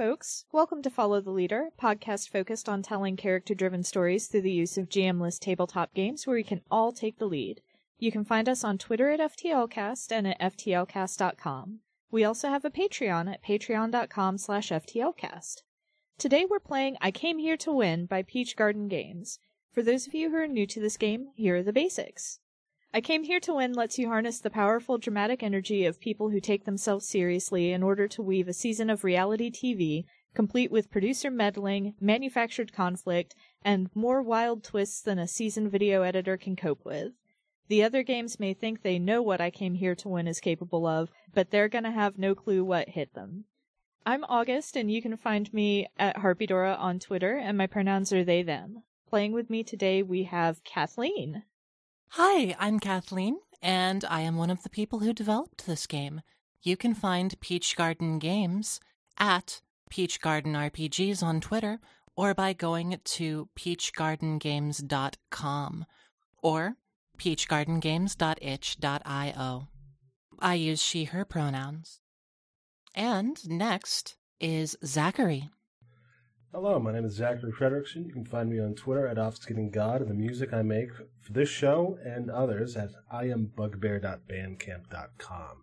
folks. Welcome to Follow the Leader, podcast focused on telling character driven stories through the use of GM-less tabletop games where we can all take the lead. You can find us on Twitter at FTLcast and at FTLcast.com. We also have a Patreon at patreon.com slash FTLcast. Today we're playing I Came Here to Win by Peach Garden Games. For those of you who are new to this game, here are the basics. I Came Here to Win lets you harness the powerful dramatic energy of people who take themselves seriously in order to weave a season of reality TV complete with producer meddling, manufactured conflict, and more wild twists than a seasoned video editor can cope with. The other games may think they know what I Came Here to Win is capable of, but they're gonna have no clue what hit them. I'm August, and you can find me at Harpydora on Twitter, and my pronouns are they, them. Playing with me today, we have Kathleen. Hi, I'm Kathleen, and I am one of the people who developed this game. You can find Peach Garden Games at Peach Garden RPGs on Twitter or by going to peachgardengames.com or peachgardengames.itch.io. I use she, her pronouns. And next is Zachary. Hello, my name is Zachary Fredrickson. You can find me on Twitter at OffSkinning and the music I make for this show and others at iambugbear.bandcamp.com.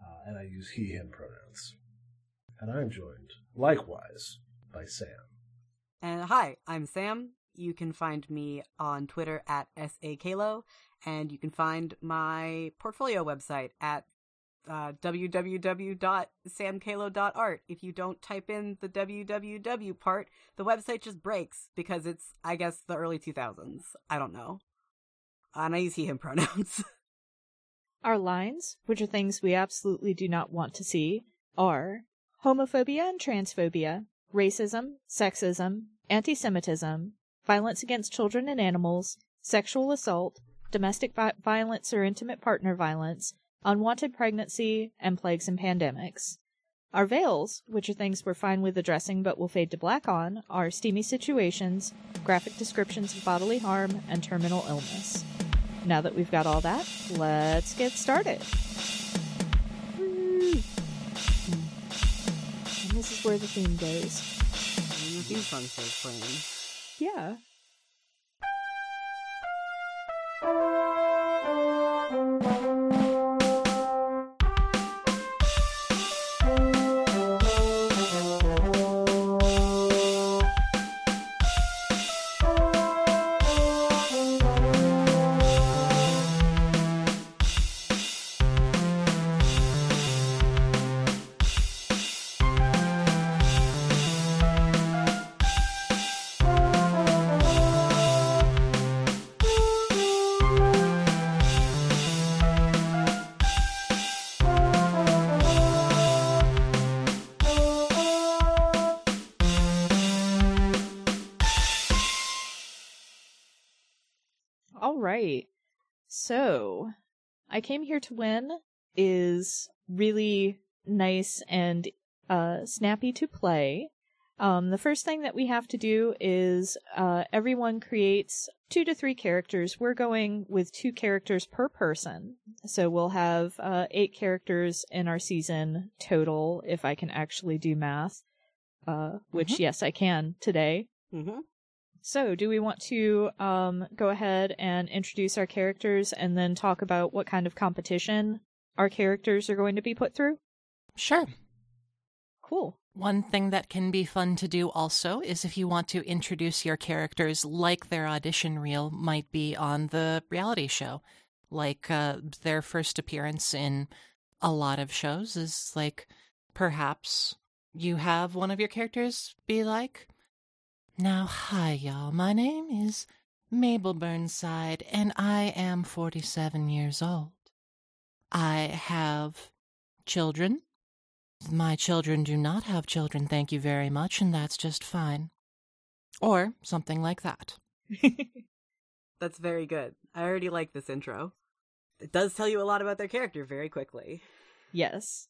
Uh, and I use he, him pronouns. And I'm joined, likewise, by Sam. And hi, I'm Sam. You can find me on Twitter at SAKalo, and you can find my portfolio website at uh, www.samkalo.art. If you don't type in the www part, the website just breaks because it's, I guess, the early 2000s. I don't know. And I use he, him pronouns. Our lines, which are things we absolutely do not want to see, are homophobia and transphobia, racism, sexism, anti Semitism, violence against children and animals, sexual assault, domestic vi- violence or intimate partner violence, unwanted pregnancy, and plagues and pandemics. Our veils, which are things we're fine with addressing but will fade to black on, are steamy situations, graphic descriptions of bodily harm, and terminal illness. Now that we've got all that, let's get started. And this is where the theme goes. the theme song starts playing. Yeah. I came here to win is really nice and uh, snappy to play. Um, the first thing that we have to do is uh, everyone creates two to three characters. We're going with two characters per person. So we'll have uh, eight characters in our season total, if I can actually do math. Uh, which, mm-hmm. yes, I can today. Mm-hmm. So, do we want to um, go ahead and introduce our characters and then talk about what kind of competition our characters are going to be put through? Sure. Cool. One thing that can be fun to do also is if you want to introduce your characters like their audition reel might be on the reality show. Like uh, their first appearance in a lot of shows is like perhaps you have one of your characters be like, now, hi, y'all. My name is Mabel Burnside, and I am 47 years old. I have children. My children do not have children, thank you very much, and that's just fine. Or something like that. that's very good. I already like this intro. It does tell you a lot about their character very quickly. Yes.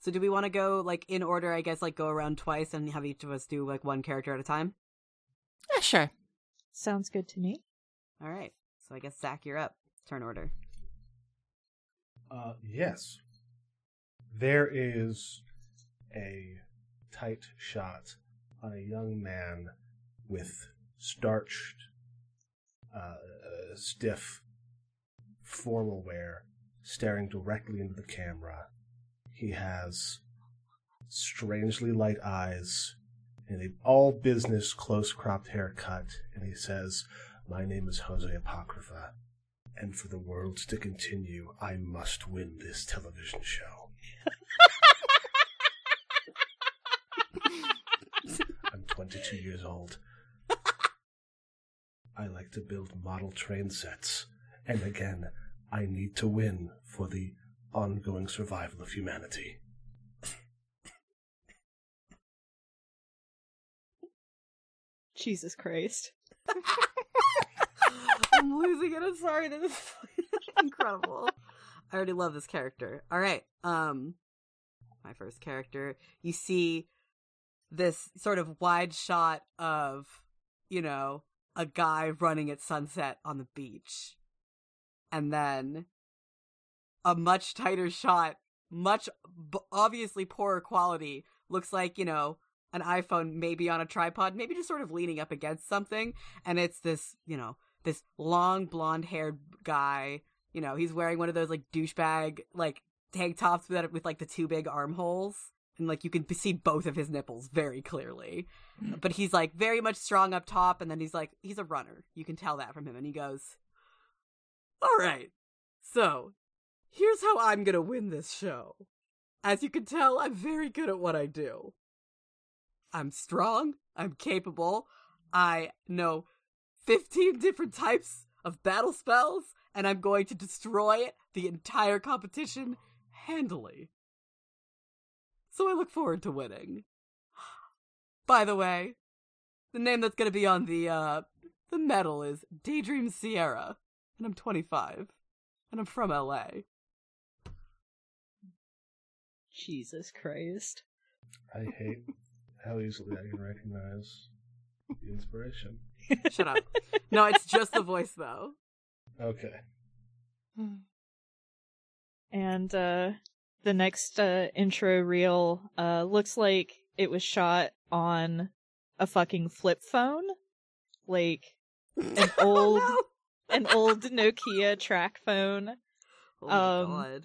So do we want to go like in order, I guess like go around twice and have each of us do like one character at a time? Yeah, sure. Sounds good to me. All right. So I guess Zach, you're up. Turn order. Uh, yes. There is a tight shot on a young man with starched, uh, stiff, formal wear, staring directly into the camera. He has strangely light eyes and an all business close cropped haircut, and he says, My name is Jose Apocrypha, and for the world to continue, I must win this television show. I'm 22 years old. I like to build model train sets, and again, I need to win for the ongoing survival of humanity. Jesus Christ. I'm losing it. I'm sorry. This is incredible. I already love this character. All right. Um, my first character. You see this sort of wide shot of, you know, a guy running at sunset on the beach. And then a much tighter shot, much b- obviously poorer quality. Looks like, you know, an iPhone maybe on a tripod, maybe just sort of leaning up against something. And it's this, you know, this long blonde haired guy. You know, he's wearing one of those like douchebag, like tank tops with, with like the two big armholes. And like you can see both of his nipples very clearly. Hmm. But he's like very much strong up top. And then he's like, he's a runner. You can tell that from him. And he goes, All right. So here's how I'm going to win this show. As you can tell, I'm very good at what I do. I'm strong. I'm capable. I know 15 different types of battle spells, and I'm going to destroy the entire competition handily. So I look forward to winning. By the way, the name that's going to be on the uh the medal is Daydream Sierra, and I'm 25, and I'm from LA. Jesus Christ. I hate how easily I can recognize the inspiration. Shut up. No, it's just the voice though. Okay. And uh the next uh intro reel uh looks like it was shot on a fucking flip phone. Like an old no. an old Nokia track phone. Oh um, god.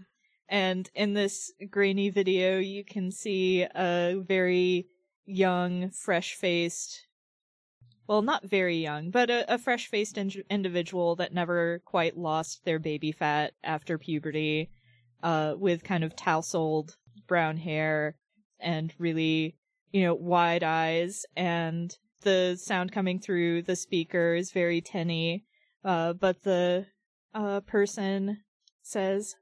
And in this grainy video you can see a very young, fresh-faced well, not very young, but a, a fresh-faced in- individual that never quite lost their baby fat after puberty, uh, with kind of tousled brown hair and really, you know, wide eyes, and the sound coming through the speaker is very tinny. Uh, but the uh, person says,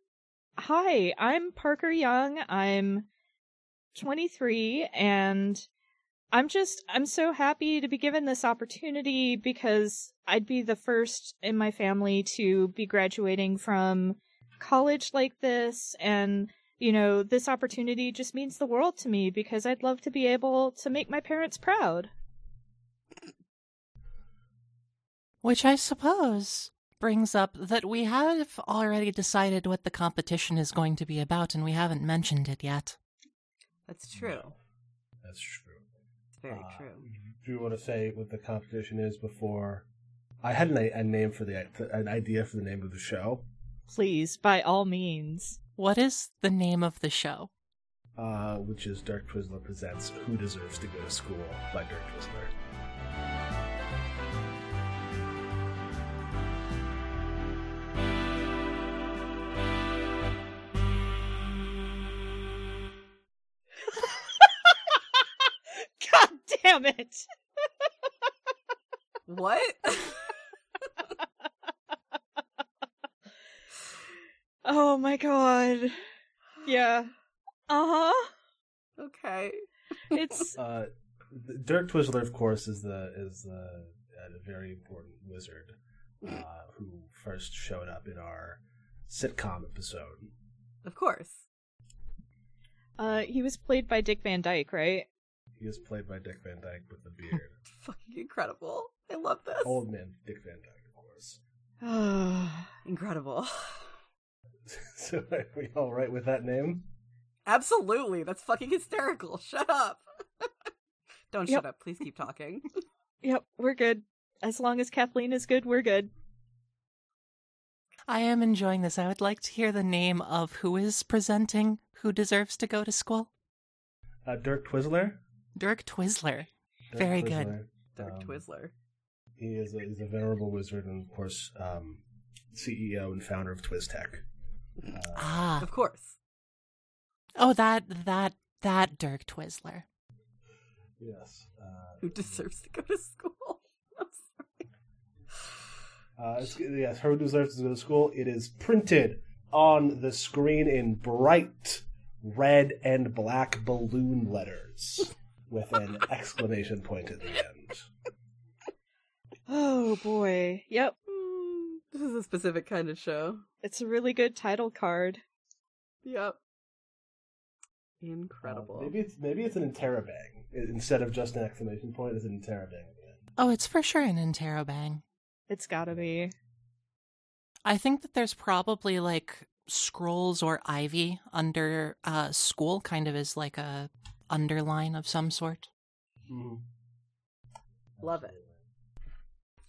"Hi, I'm Parker Young. I'm 23, and." I'm just, I'm so happy to be given this opportunity because I'd be the first in my family to be graduating from college like this. And, you know, this opportunity just means the world to me because I'd love to be able to make my parents proud. Which I suppose brings up that we have already decided what the competition is going to be about, and we haven't mentioned it yet. That's true. No, that's true. It's very Uh, true. Do you want to say what the competition is before? I had an, a name for the an idea for the name of the show, Please, by all means. What is the name of the show? uh, which is Dirk Twizzler presents "Who Deserves to Go to School" by Dirk Twizzler. It! What? Oh my god. Yeah. Uh huh. okay. It's Uh, Dirk Twizzler, of course, is the is the uh, a very important wizard uh, who first showed up in our sitcom episode. Of course. uh he was played by Dick Van Dyke, right? He is played by Dick Van Dyke with a beard. Fucking incredible. I love this. Old man Dick Van Dyke, of course. Incredible. so are we all right with that name? Absolutely. That's fucking hysterical. Shut up. Don't Yep. shut up. Please keep talking. Yep, we're good. As long as Kathleen is good, we're good. I am enjoying this. I would like to hear the name of who is presenting who deserves to go to school. Uh, Dirk Twizzler. Dirk Twizzler. Dirk Very good. Twizzler. Dirk Um, Twizzler. He is a, he's a venerable wizard and, of course, um, CEO and founder of TwizTech. Uh, Ah. Of course. Oh, that, that, that Dirk Twizzler. yes. Uh, Who deserves to go to school? I'm sorry. Uh, it's, yes, Who Deserves to Go to School. It is printed on the screen in bright red and black balloon letters with an exclamation point at the end. Oh boy. Yep. Mm, This is a specific kind of show. It's a really good title card. Yep. Uh, Incredible. maybe it's maybe it's an interrobang instead of just an exclamation point. It's an interrobang. at the end. Oh, it's for sure an interrobang. It's gotta be. I think that there's probably like scrolls or ivy under uh school, kind of as like a underline of some sort. Mhm. Love it.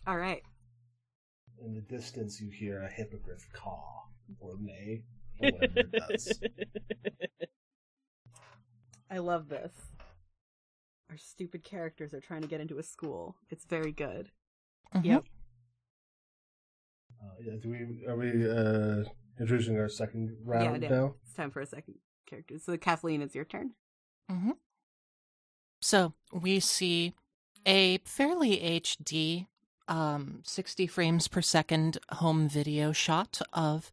All right. In the distance, you hear a hippogriff caw or neigh or whatever it does. I love this. Our stupid characters are trying to get into a school. It's very good. Mhm. Yep. Uh, yeah, do we are we uh, introducing our second round yeah, now? it's time for a second character. So Kathleen, it's your turn. Hmm So we see a fairly HD, um, 60 frames per second home video shot of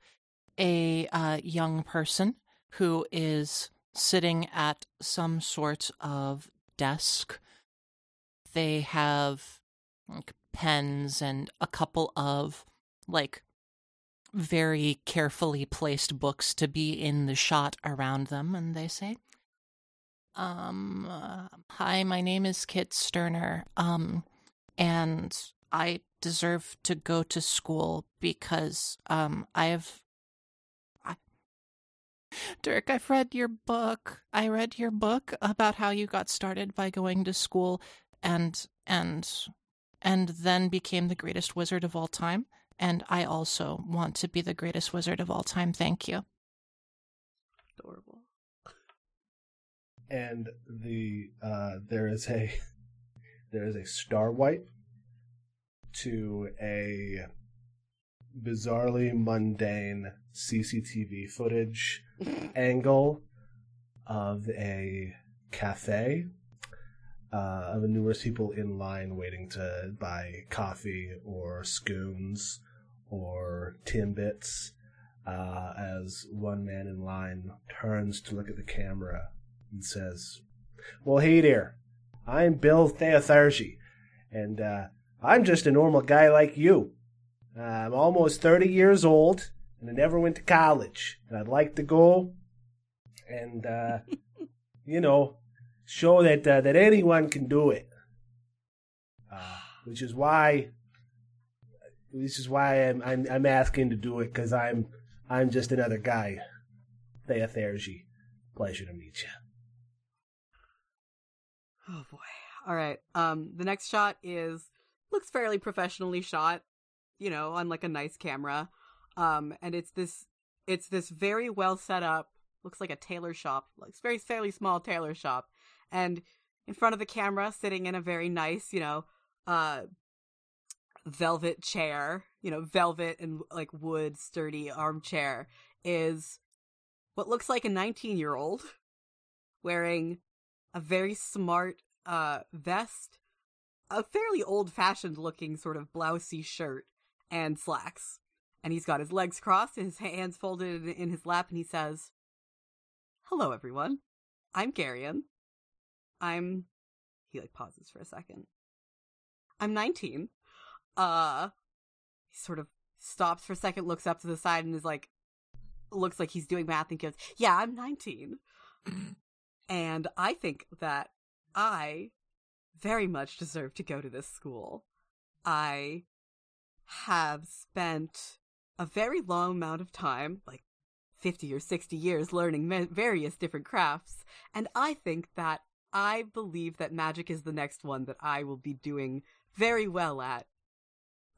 a uh, young person who is sitting at some sort of desk. They have like pens and a couple of like very carefully placed books to be in the shot around them, and they say, um, uh, hi, my name is Kit Sterner. Um, and I deserve to go to school because, um, I've. Dirk, I've read your book. I read your book about how you got started by going to school and, and, and then became the greatest wizard of all time. And I also want to be the greatest wizard of all time. Thank you. And the uh, there is a there is a star wipe to a bizarrely mundane CCTV footage angle of a cafe uh, of numerous people in line waiting to buy coffee or scones or timbits uh, as one man in line turns to look at the camera and says, Well, hey there. I'm Bill Theothergy, and uh, I'm just a normal guy like you. Uh, I'm almost 30 years old, and I never went to college. And I'd like to go and, uh, you know, show that uh, that anyone can do it. Uh, which is why, this is why I'm I'm, I'm asking to do it because I'm I'm just another guy. Theothergy. Pleasure to meet you. Oh boy. All right. Um the next shot is looks fairly professionally shot, you know, on like a nice camera. Um and it's this it's this very well set up looks like a tailor shop, looks very fairly small tailor shop. And in front of the camera sitting in a very nice, you know, uh velvet chair, you know, velvet and like wood sturdy armchair is what looks like a 19-year-old wearing a very smart uh vest, a fairly old-fashioned looking sort of blousey shirt and slacks. And he's got his legs crossed and his hands folded in- in his lap and he says, "Hello everyone. I'm Garion. I'm he like pauses for a second. I'm 19. Uh he sort of stops for a second, looks up to the side and is like looks like he's doing math and goes, "Yeah, I'm 19." And I think that I very much deserve to go to this school. I have spent a very long amount of time, like 50 or 60 years, learning various different crafts, and I think that I believe that magic is the next one that I will be doing very well at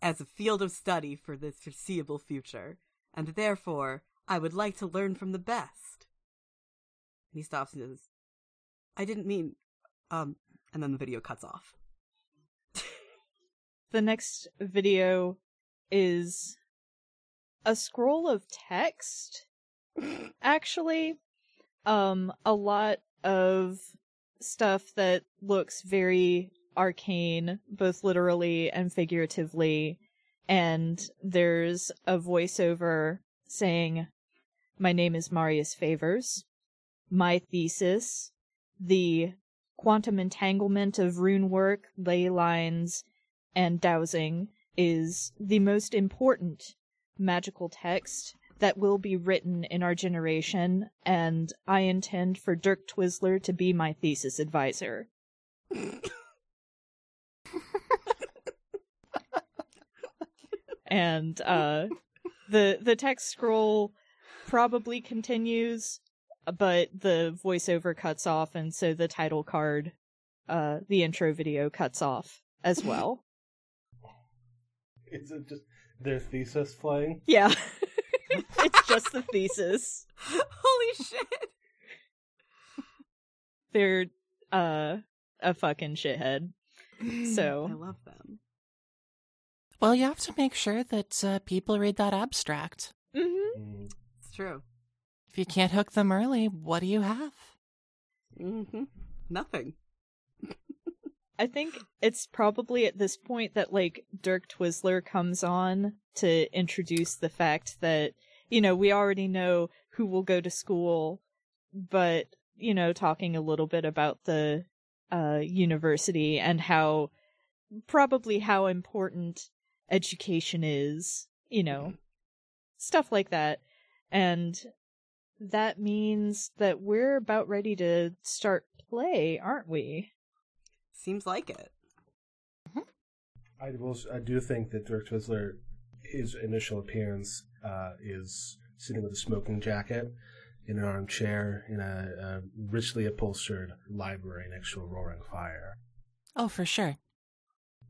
as a field of study for the foreseeable future, and therefore I would like to learn from the best. He stops and says, I didn't mean, um, and then the video cuts off. The next video is a scroll of text. Actually, um, a lot of stuff that looks very arcane, both literally and figuratively. And there's a voiceover saying, My name is Marius Favors. My thesis, the quantum entanglement of rune work, ley lines, and dowsing is the most important magical text that will be written in our generation, and I intend for Dirk Twizzler to be my thesis advisor. and uh the the text scroll probably continues but the voiceover cuts off and so the title card uh the intro video cuts off as well Is it just their thesis playing? yeah it's just the thesis Holy shit! they're uh a fucking shithead So- I love them. Well, you have to make sure that uh, people read that abstract. mm-hmm. Mm, It's true. If you can't hook them early, what do you have? Mm-hmm. Nothing. I think it's probably at this point that like Dirk Twizzler comes on to introduce the fact that you know we already know who will go to school, but you know talking a little bit about the uh university and how probably how important education is, you know, stuff like that. And that means that we're about ready to start play, aren't we? Seems like it. I will. I do think that Dirk Twizzler, his initial appearance, uh, is sitting with a smoking jacket in an armchair in a, a richly upholstered library next to a roaring fire. Oh, for sure.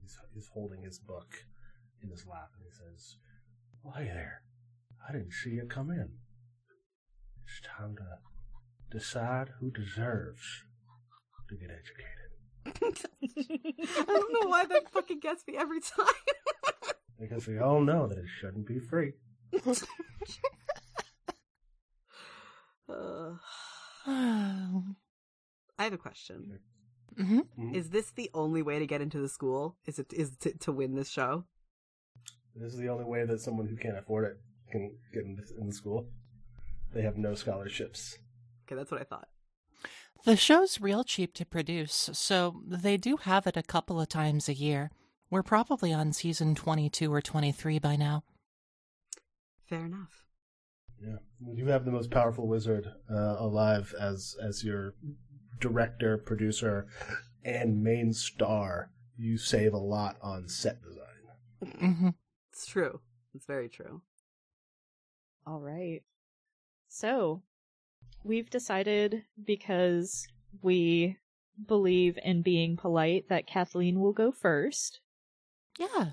He's, he's holding his book in his lap, and he says, "Why there? I didn't see you come in. It's time to decide who deserves to get educated." I don't know why that fucking gets me every time. Because we all know that it shouldn't be free. Uh, I have a question. Mhm. Is this the only way to get into the school? Is it is to, to win this show? This is the only way that someone who can't afford it can get in, in the school. They have no scholarships. Okay, that's what I thought. The show's real cheap to produce, so they do have it a couple of times a year. We're probably on season 22 or 23 by now. Fair enough. Yeah, you have the most powerful wizard uh, alive as as your director, producer, and main star. You save a lot on set design. hmm It's true. It's very true. All right. So, we've decided because we believe in being polite that Kathleen will go first. Yeah.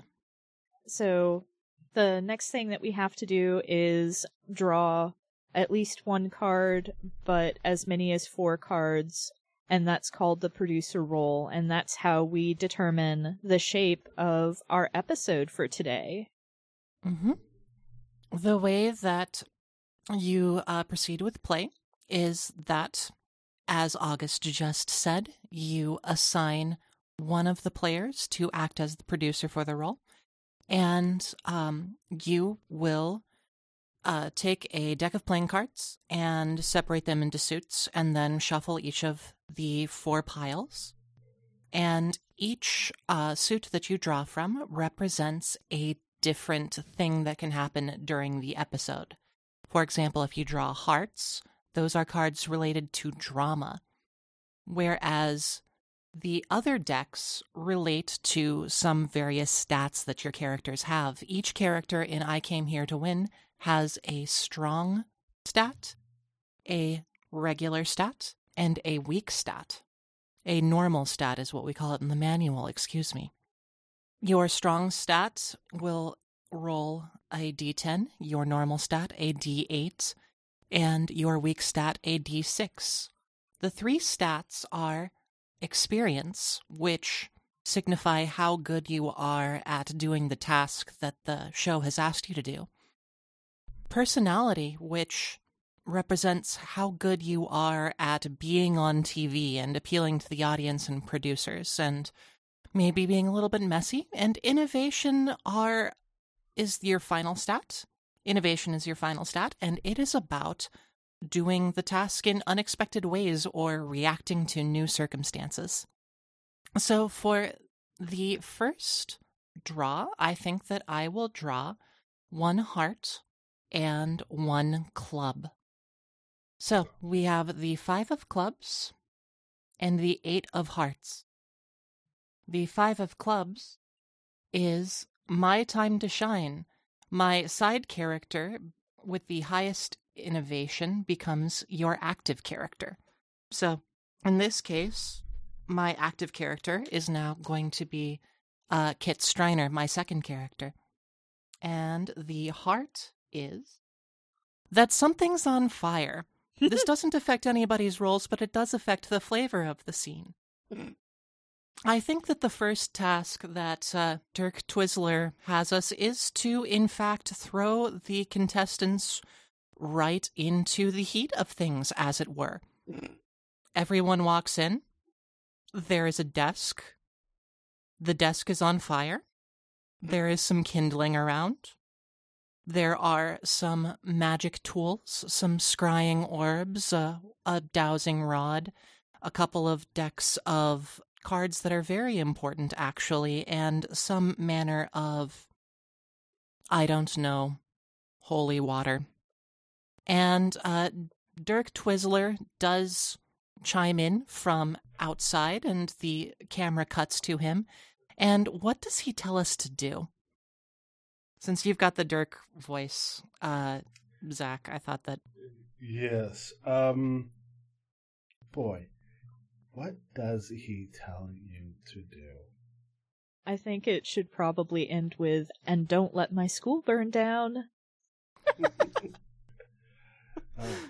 So, the next thing that we have to do is draw at least one card, but as many as four cards, and that's called the producer roll, and that's how we determine the shape of our episode for today. hmm The way that you uh, proceed with play is that, as August just said, you assign one of the players to act as the producer for the roll, and um, you will uh, take a deck of playing cards and separate them into suits, and then shuffle each of the four piles. And each uh, suit that you draw from represents a different thing that can happen during the episode. For example, if you draw hearts, those are cards related to drama, whereas the other decks relate to some various stats that your characters have. Each character in I Came Here to Win has a strong stat, a regular stat, and a weak stat. A normal stat is what we call it in the manual, excuse me. Your strong stat will roll a d10, your normal stat a d8, and your weak stat a d6. The three stats are experience, which signify how good you are at doing the task that the show has asked you to do. Personality, which represents how good you are at being on TV and appealing to the audience and producers and maybe being a little bit messy and innovation are is your final stat. Innovation is your final stat and it is about doing the task in unexpected ways or reacting to new circumstances. So for the first draw, I think that I will draw one heart and one club. So we have the five of clubs and the eight of hearts. The five of clubs is my time to shine. My side character with the highest innovation becomes your active character. So in this case, my active character is now going to be uh, Kit Striner, my second character. And the heart is that something's on fire this doesn't affect anybody's roles, but it does affect the flavor of the scene. I think that the first task that uh, Dirk Twizzler has us is to, in fact, throw the contestants right into the heat of things, as it were. Everyone walks in. There is a desk. The desk is on fire. There is some kindling around. There are some magic tools, some scrying orbs, uh, a dowsing rod, a couple of decks of cards that are very important, actually, and some manner of, I don't know, holy water. And uh, Dirk Twizzler does chime in from outside, and the camera cuts to him. And what does he tell us to do? Since you've got the Dirk voice, uh, Zach, I thought that. Yes. Um. Boy, what does he tell you to do? I think it should probably end with, and don't let my school burn down. oh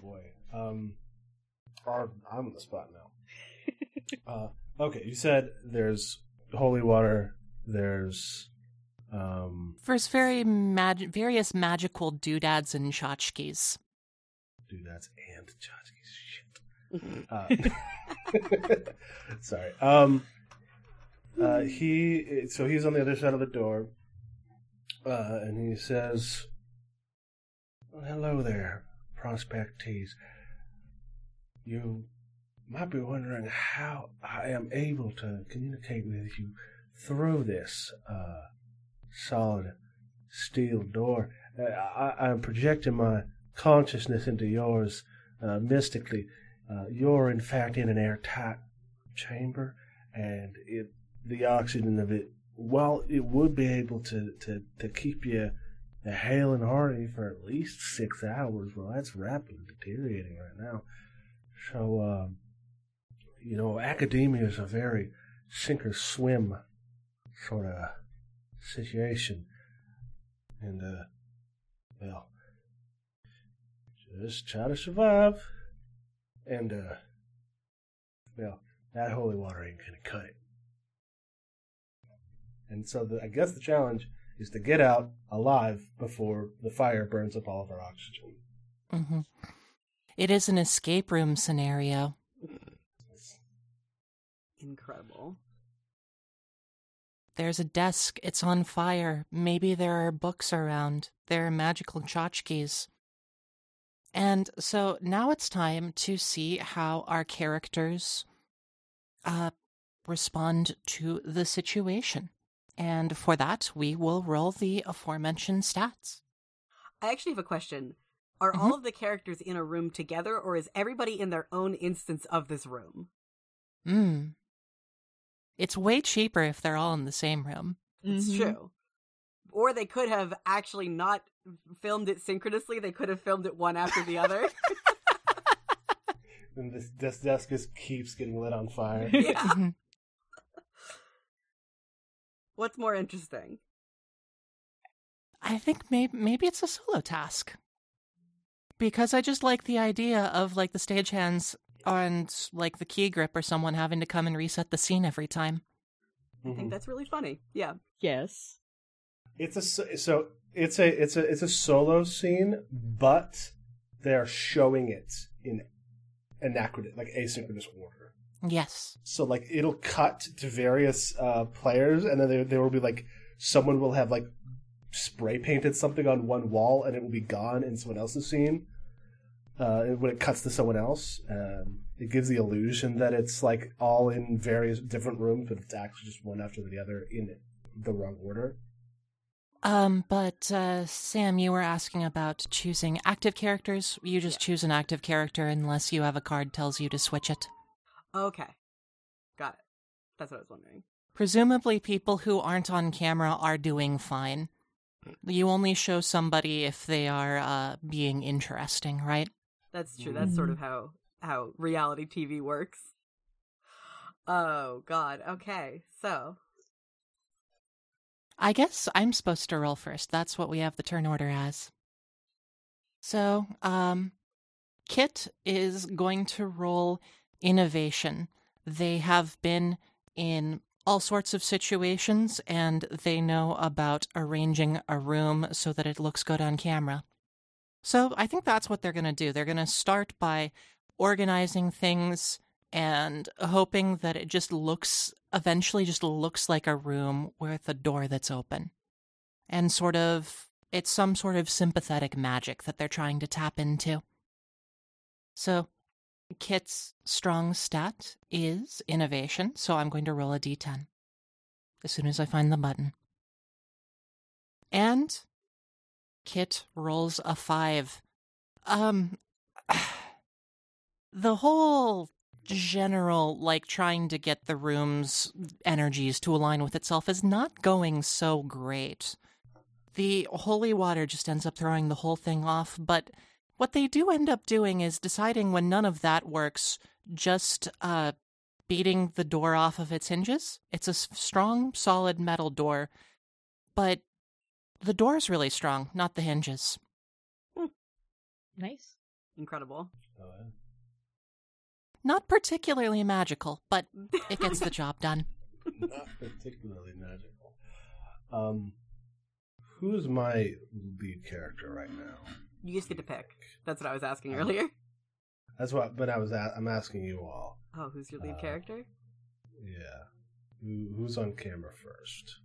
boy. Um, I'm on the spot now. uh, okay, you said there's holy water, there's um, First, very mag- various magical doodads and tchotchkes. Doodads and tchotchkes. Shit. uh, sorry. Um, uh, he so he's on the other side of the door, uh, and he says, well, "Hello there, prospectees. You might be wondering how I am able to communicate with you through this." Uh, solid steel door. Uh, I, am projecting my consciousness into yours uh, mystically. Uh, you're in fact in an airtight chamber, and it the oxygen of it, while it would be able to to, to keep you hale and hearty for at least six hours, well, that's rapidly deteriorating right now. So, um, you know, academia is a very sink or swim sort of situation. And, uh, well, just try to survive. And, uh, well, that holy water ain't gonna cut it. And so the, I guess the challenge is to get out alive before the fire burns up all of our oxygen. Mm-hmm. It is an escape room scenario. Incredible. There's a desk. It's on fire. Maybe there are books around. There are magical tchotchkes. And so now it's time to see how our characters uh, respond to the situation. And for that, we will roll the aforementioned stats. I actually have a question. Are mm-hmm. all of the characters in a room together, or is everybody in their own instance of this room? Hmm. It's way cheaper if they're all in the same room. It's mm-hmm. true. Or they could have actually not filmed it synchronously. They could have filmed it one after the other. and this, this desk just keeps getting lit on fire. Yeah. Mhm. What's more interesting? I think maybe maybe it's a solo task. Because I just like the idea of like the stagehands and like the key grip or someone having to come and reset the scene every time. I think Mhm. that's really funny. Yeah. Yes. It's a so it's a it's a it's a solo scene, but they're showing it in anachronistic, like asynchronous order. Yes. So like it'll cut to various uh, players, and then there there will be like someone will have like spray painted something on one wall, and it will be gone in someone else's scene. Uh, when it cuts to someone else, um, it gives the illusion that it's like all in various different rooms, but it's actually just one after the other in the wrong order. Um, but uh, Sam, you were asking about choosing active characters. You just Yeah. choose an active character unless you have a card tells you to switch it. Okay. Got it. That's what I was wondering. Presumably, people who aren't on camera are doing fine. You only show somebody if they are uh, being interesting, right? That's true. That's sort of how how reality TV works. Oh God. Okay. So I guess I'm supposed to roll first. That's what we have the turn order as. So, um, Kit is going to roll innovation. They have been in all sorts of situations and they know about arranging a room so that it looks good on camera. So, I think that's what they're going to do. They're going to start by organizing things and hoping that it just looks eventually just looks like a room with a door that's open. And sort of it's some sort of sympathetic magic that they're trying to tap into. So Kit's strong stat is innovation, so I'm going to roll a d10 as soon as I find the button. And Kit rolls a 5. Um the whole general like trying to get the room's energies to align with itself is not going so great. The holy water just ends up throwing the whole thing off, but what they do end up doing is deciding when none of that works, just uh beating the door off of its hinges. It's a strong, solid metal door, but the door's really strong, not the hinges. Nice. incredible. Not particularly magical, but it gets the job done. not particularly magical. Um, who's my lead character right now? You just get to pick. That's what I was asking Oh. earlier. That's what. But I was. A- I'm asking you all. Oh, who's your lead Uh, character? Yeah. Who, who's on camera first?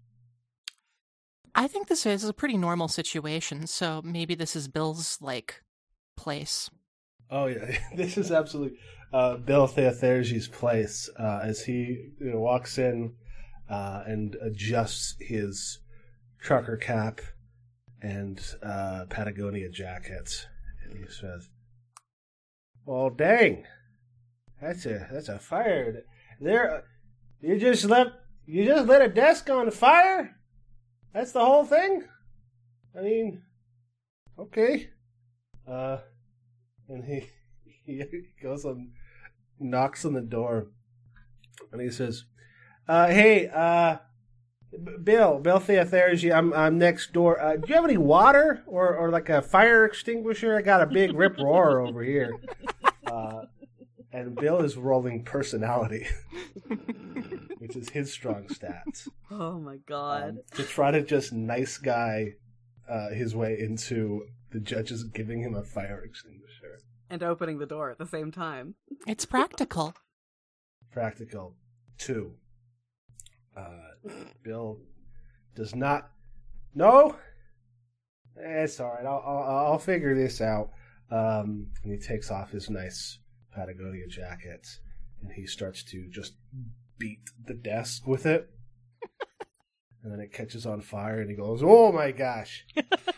I think this is a pretty normal situation, so maybe this is Bill's like place. Oh yeah, this is absolutely uh, Bill Theatherges' place uh, as he you know, walks in uh, and adjusts his trucker cap and uh, Patagonia jacket, and he says, "Well, dang, that's a that's a fire there. You just let you just lit a desk on fire. That's the whole thing. I mean, okay." Uh, and he he goes and knocks on the door, and he says, uh, "Hey, uh, Bill, Bill Theathergy, I'm I'm next door. Uh, do you have any water or or like a fire extinguisher? I got a big rip roar over here." Uh, and Bill is rolling personality, which is his strong stat, Oh my god. um, to try to just nice guy uh, his way into the judges giving him a fire extinguisher. And opening the door at the same time. It's practical. practical two. Uh, Bill does not. No, Eh, it's all right. I'll, I'll I'll figure this out. Um, and he takes off his nice Patagonia jacket, and he starts to just beat the desk with it. and then it catches on fire, and he goes, "Oh my gosh!"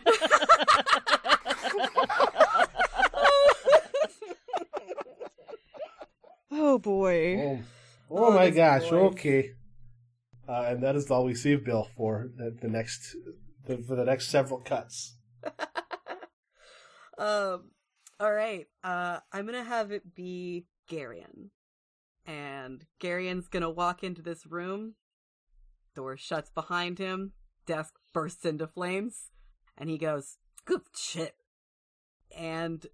Oh boy. Oh, Oh, oh my gosh! voice. Okay, uh, and that is all we see of Bill for the, the next the, for the next several cuts. um all right. Uh I'm to have it be Garion. And Garion's gonna walk into this room. Door shuts behind him. Desk bursts into flames. And he goes, Good shit. And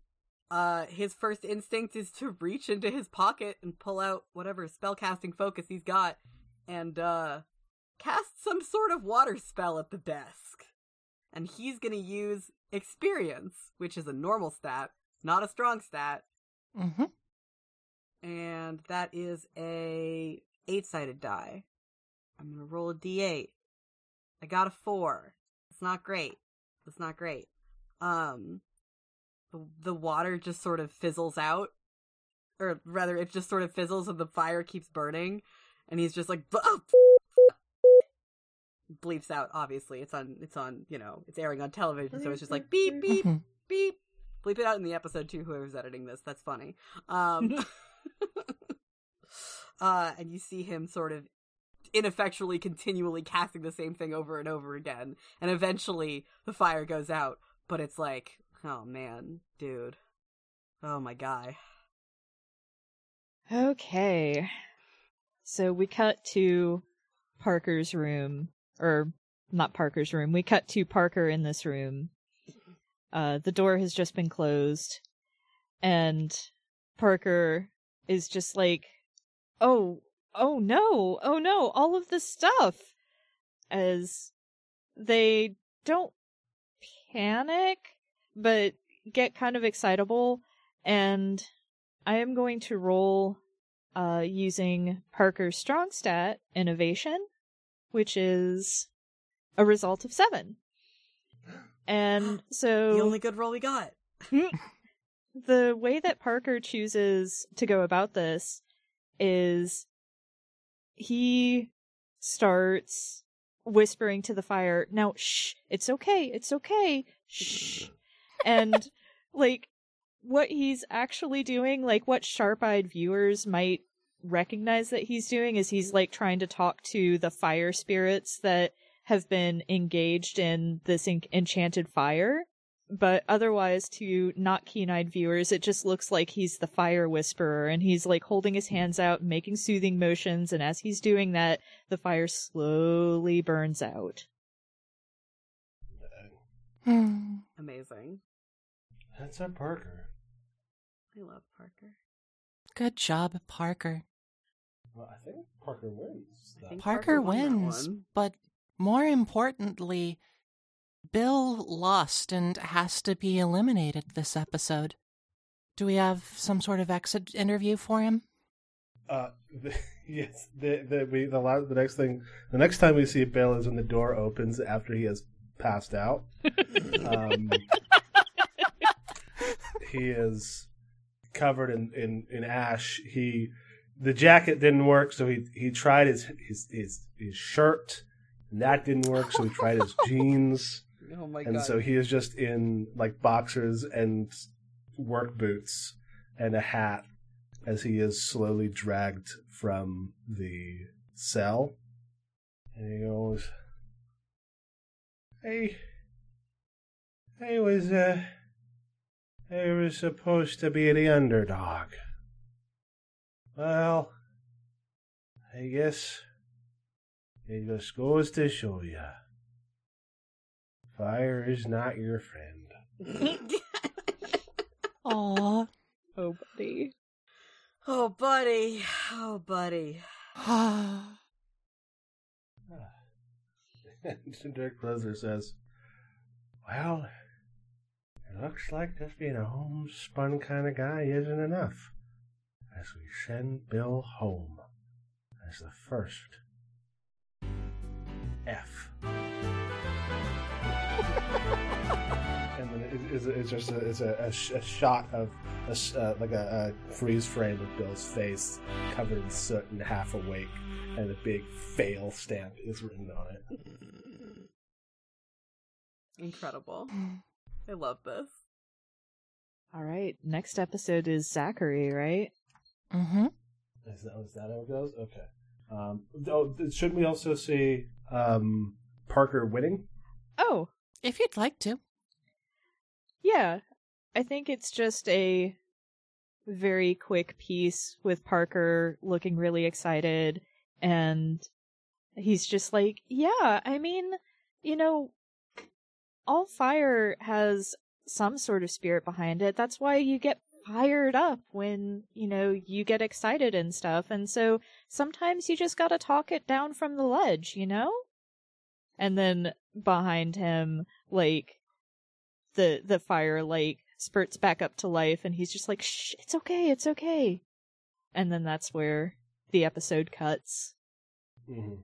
uh his first instinct is to reach into his pocket and pull out whatever spellcasting focus he's got and uh cast some sort of water spell at the desk. And he's gonna use experience, which is a normal stat, not a strong stat, Mm-hmm. and that is a eight-sided die. I'm gonna roll a d8. I got a four. It's not great. It's not great. Um, the, water just sort of fizzles out, or rather, it just sort of fizzles and the fire keeps burning, and he's just like, "Oh, bleeps out. Obviously, it's on. It's on. You know, it's airing on television, so it's just like beep beep beep. Bleep it out in the episode too. Whoever's editing this, that's funny. Um, uh, and you see him sort of ineffectually, continually casting the same thing over and over again, and eventually the fire goes out. But it's like, oh man, dude, oh my guy. Okay. So we cut to Parker's room, or not Parker's room. We cut to Parker in this room. Uh, the door has just been closed, and Parker is just like, "Oh, oh no, oh no, all of this stuff." As they don't panic, but get kind of excitable, and I am going to roll uh, using Parker's strong stat, innovation, which is a result of seven. And so The only good roll we got. the way that Parker chooses to go about this is he starts whispering to the fire, now shh, it's okay, it's okay, shh. And like what he's actually doing, like what sharp eyed viewers might recognize that he's doing is he's like trying to talk to the fire spirits that have been engaged in this en- enchanted fire but otherwise to not keen-eyed viewers it just looks like he's the fire whisperer and he's like holding his hands out and making soothing motions and as he's doing that the fire slowly burns out. Amazing. That's our Parker. I love Parker. Good job, Parker. Well, I think Parker wins. Think Parker Parker won wins, but more importantly, Bill lost and has to be eliminated this episode. Do we have some sort of exit interview for him? Uh, the, yes. The the we the last, the next thing the next time we see Bill is when the door opens after he has passed out. um, he is covered in, in, in ash. He the jacket didn't work, so he he tried his his his, his shirt, and that didn't work, so he tried his jeans, Oh my and god. so he is just in like boxers and work boots and a hat as he is slowly dragged from the cell. And he goes, "Hey, I was uh, I was supposed to be the underdog. Well, I guess it just goes to show you, fire is not your friend." Aw. oh buddy oh, buddy. Oh, buddy. And Dirk Twizzler says, Well, it looks like just being a homespun kind of guy isn't enough. As we send Bill home as the first F. and then it, it's, it's just a, it's a, a, sh- a shot of a, s- uh, like a, a freeze frame of Bill's face covered in soot and half awake, and a big fail stamp is written on it. Incredible. I love this. all right next episode is zachary right mm-hmm. Is that, is that how it goes? Okay. Um, oh, shouldn't we also see um, Parker winning? oh If you'd like to. Yeah. I think it's just a very quick piece with Parker looking really excited and he's just like, yeah, I mean, you know, all fire has some sort of spirit behind it. That's why you get fired up when, you know, you get excited and stuff. And so sometimes you just gotta talk it down from the ledge, you know? And then behind him, like, the, the fire, like, spurts back up to life and he's just like, shh, it's okay, it's okay. And then that's where the episode cuts. Mm-hmm.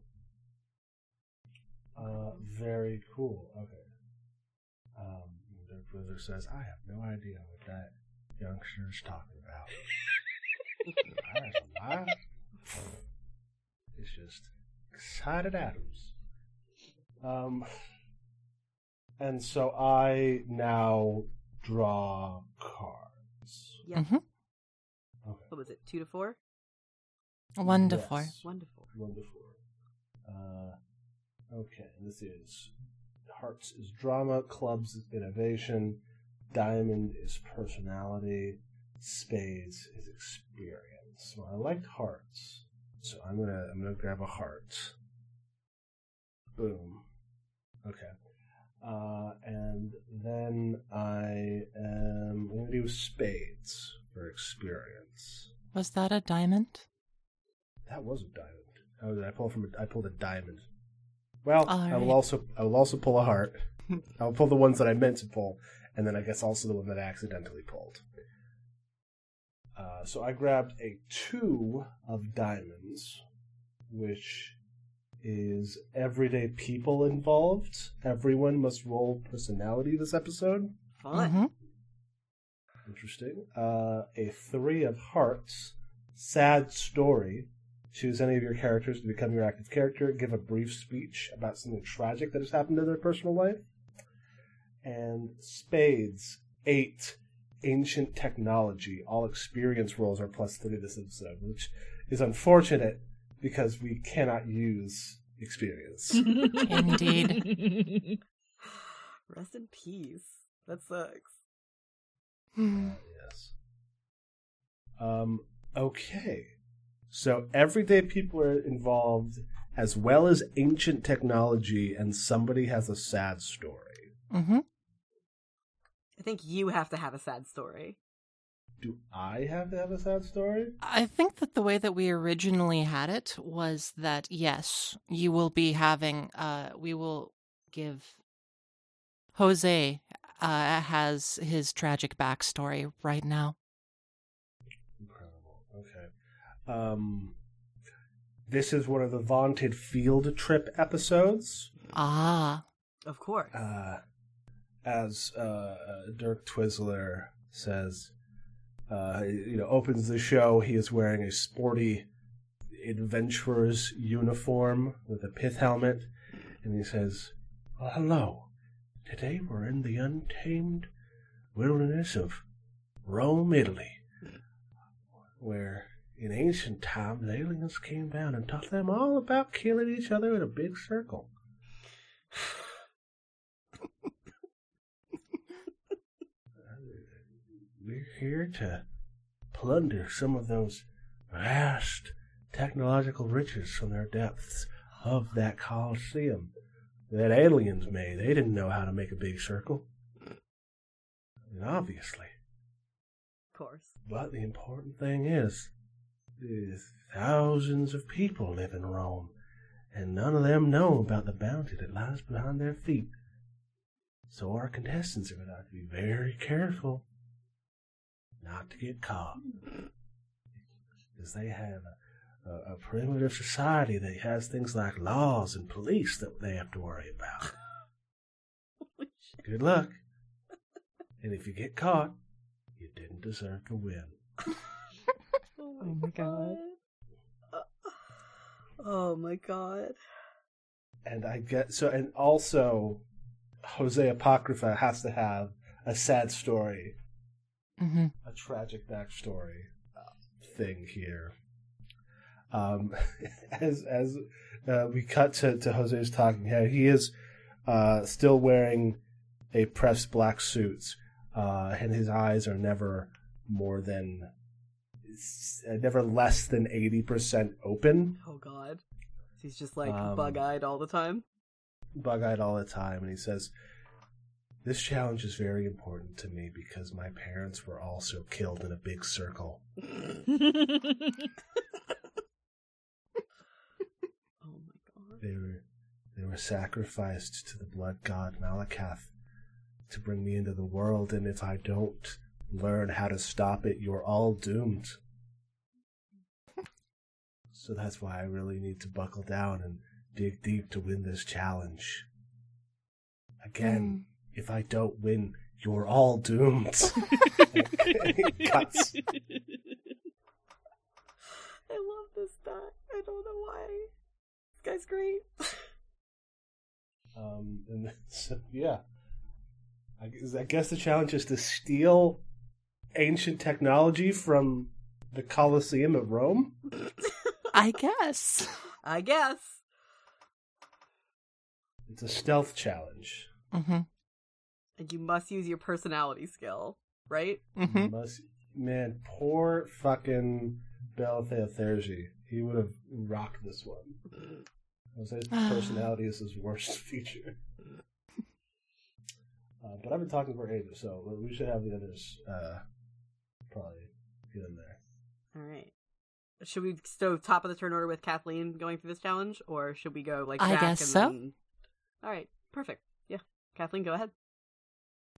Uh, very cool. Okay. Dirk Twizzler says, I have no idea what that youngster's talking about. it's just excited atoms. Um, and so I now draw cards. Yeah. Mm-hmm. Okay. What was it? Two to four? One to Yes. four. One to four. One to four. Uh, okay, this is Hearts is drama, Clubs is innovation, Diamond is personality, Spades is experience. Well, I liked Hearts, so I'm gonna I'm gonna grab a heart. Boom. Okay. Uh, and then I am I'm gonna do Spades for experience. Was that a diamond? That was a diamond. Oh, did I pull from? A, I pulled a diamond. Well, I will also I will also pull a heart. I'll pull the ones that I meant to pull, and then I guess also the one that I accidentally pulled. Uh, so I grabbed a two of diamonds, which is everyday people involved. Everyone must roll personality this episode. Fun. Mhm. Interesting. Uh, a three of hearts. Sad story. Choose any of your characters to become your active character. Give a brief speech about something tragic that has happened in their personal life. And spades. Eight. Ancient technology. All experience rolls are plus three this episode, which is unfortunate because we cannot use experience. Indeed. Rest in peace. That sucks. yes. Um, okay. So everyday people are involved as well as ancient technology, and somebody has a sad story. Mm-hmm. I think you have to have a sad story. Do I have to have a sad story? I think that the way that we originally had it was that yes, you will be having uh we will give Jose uh has his tragic backstory right now. Incredible. Okay. Um, this is one of the vaunted field trip episodes. Ah. Of course. uh, as uh, uh, Dirk Twizzler says, uh, you know, opens the show. He is wearing a sporty adventurer's uniform with a pith helmet, and he says, well, "Hello. Today we're in the untamed wilderness of Rome, Italy, where." In ancient times, aliens came down and taught them all about killing each other in a big circle. We're here to plunder some of those vast technological riches from their depths of that Colosseum that aliens made. They didn't know how to make a big circle. I mean, obviously. of course. But the important thing is, is thousands of people live in Rome, and none of them know about the bounty that lies behind their feet. So our contestants are going to have to be very careful not to get caught. Because they have a, a, a primitive society that has things like laws and police that they have to worry about. Good luck. And if you get caught, you didn't deserve to win. Oh my God. Oh my god. And I get so, and also, Jose Apocrypha has to have a sad story, Mm-hmm. a tragic backstory uh, thing here. Um, as as uh, we cut to, to Jose's talking head, he is uh, still wearing a pressed black suit, uh, and his eyes are never more than s- never less than 80% open, Oh God. He's just like Um, bug-eyed all the time. bug eyed all the time. And he says, This challenge is very important to me because my parents were also killed in a big circle. Oh my God. They were, they were sacrificed to the blood god Malakath to bring me into the world, and if I don't learn how to stop it, you're all doomed. So that's why I really need to buckle down and dig deep to win this challenge. Again, if I don't win, you're all doomed. Cuts. I love this guy. I don't know why. This guy's great. Um, and so, yeah. I guess, I guess the challenge is to steal ancient technology from the Colosseum of Rome. I guess. I guess. It's a stealth challenge. Mm-hmm. And you must use your personality skill, right? Mm-hmm. Must, man, poor fucking Belthaeothergy. He would have rocked this one. Jose's personality is his worst feature. Uh, but I've been talking for ages, so we should have the others uh, probably get in there. All right. Should we go top of the turn order with Kathleen going through this challenge, or should we go like I guess and so. then- All right, perfect. Yeah, Kathleen, go ahead.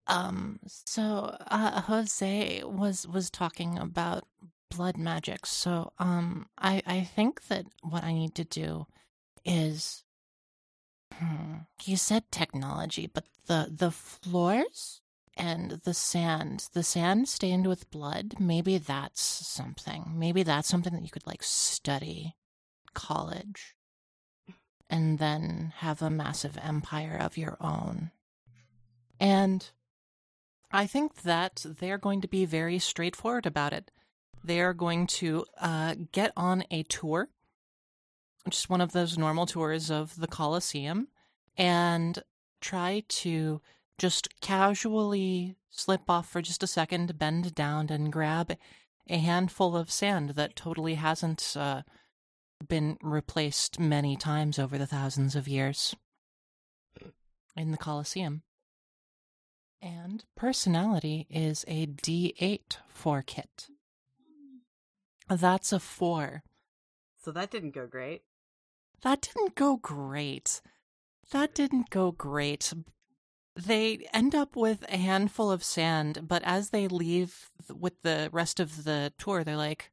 Um. So, uh, Jose was was talking about blood magic. So, um, I I think that what I need to do is, hmm, he said technology, but the the floors and the sand, the sand stained with blood. Maybe that's something. Maybe that's something that you could like study, college, and then have a massive empire of your own. And I think that they're going to be very straightforward about it. They are going to uh, get on a tour, just one of those normal tours of the Colosseum, and try to just casually slip off for just a second, bend down, and grab a handful of sand that totally hasn't uh, been replaced many times over the thousands of years in the Colosseum. And personality is a D8 for Kit. That's a four. So that didn't go great. That didn't go great. That didn't go great. They end up with a handful of sand, but as they leave with the rest of the tour, they're like,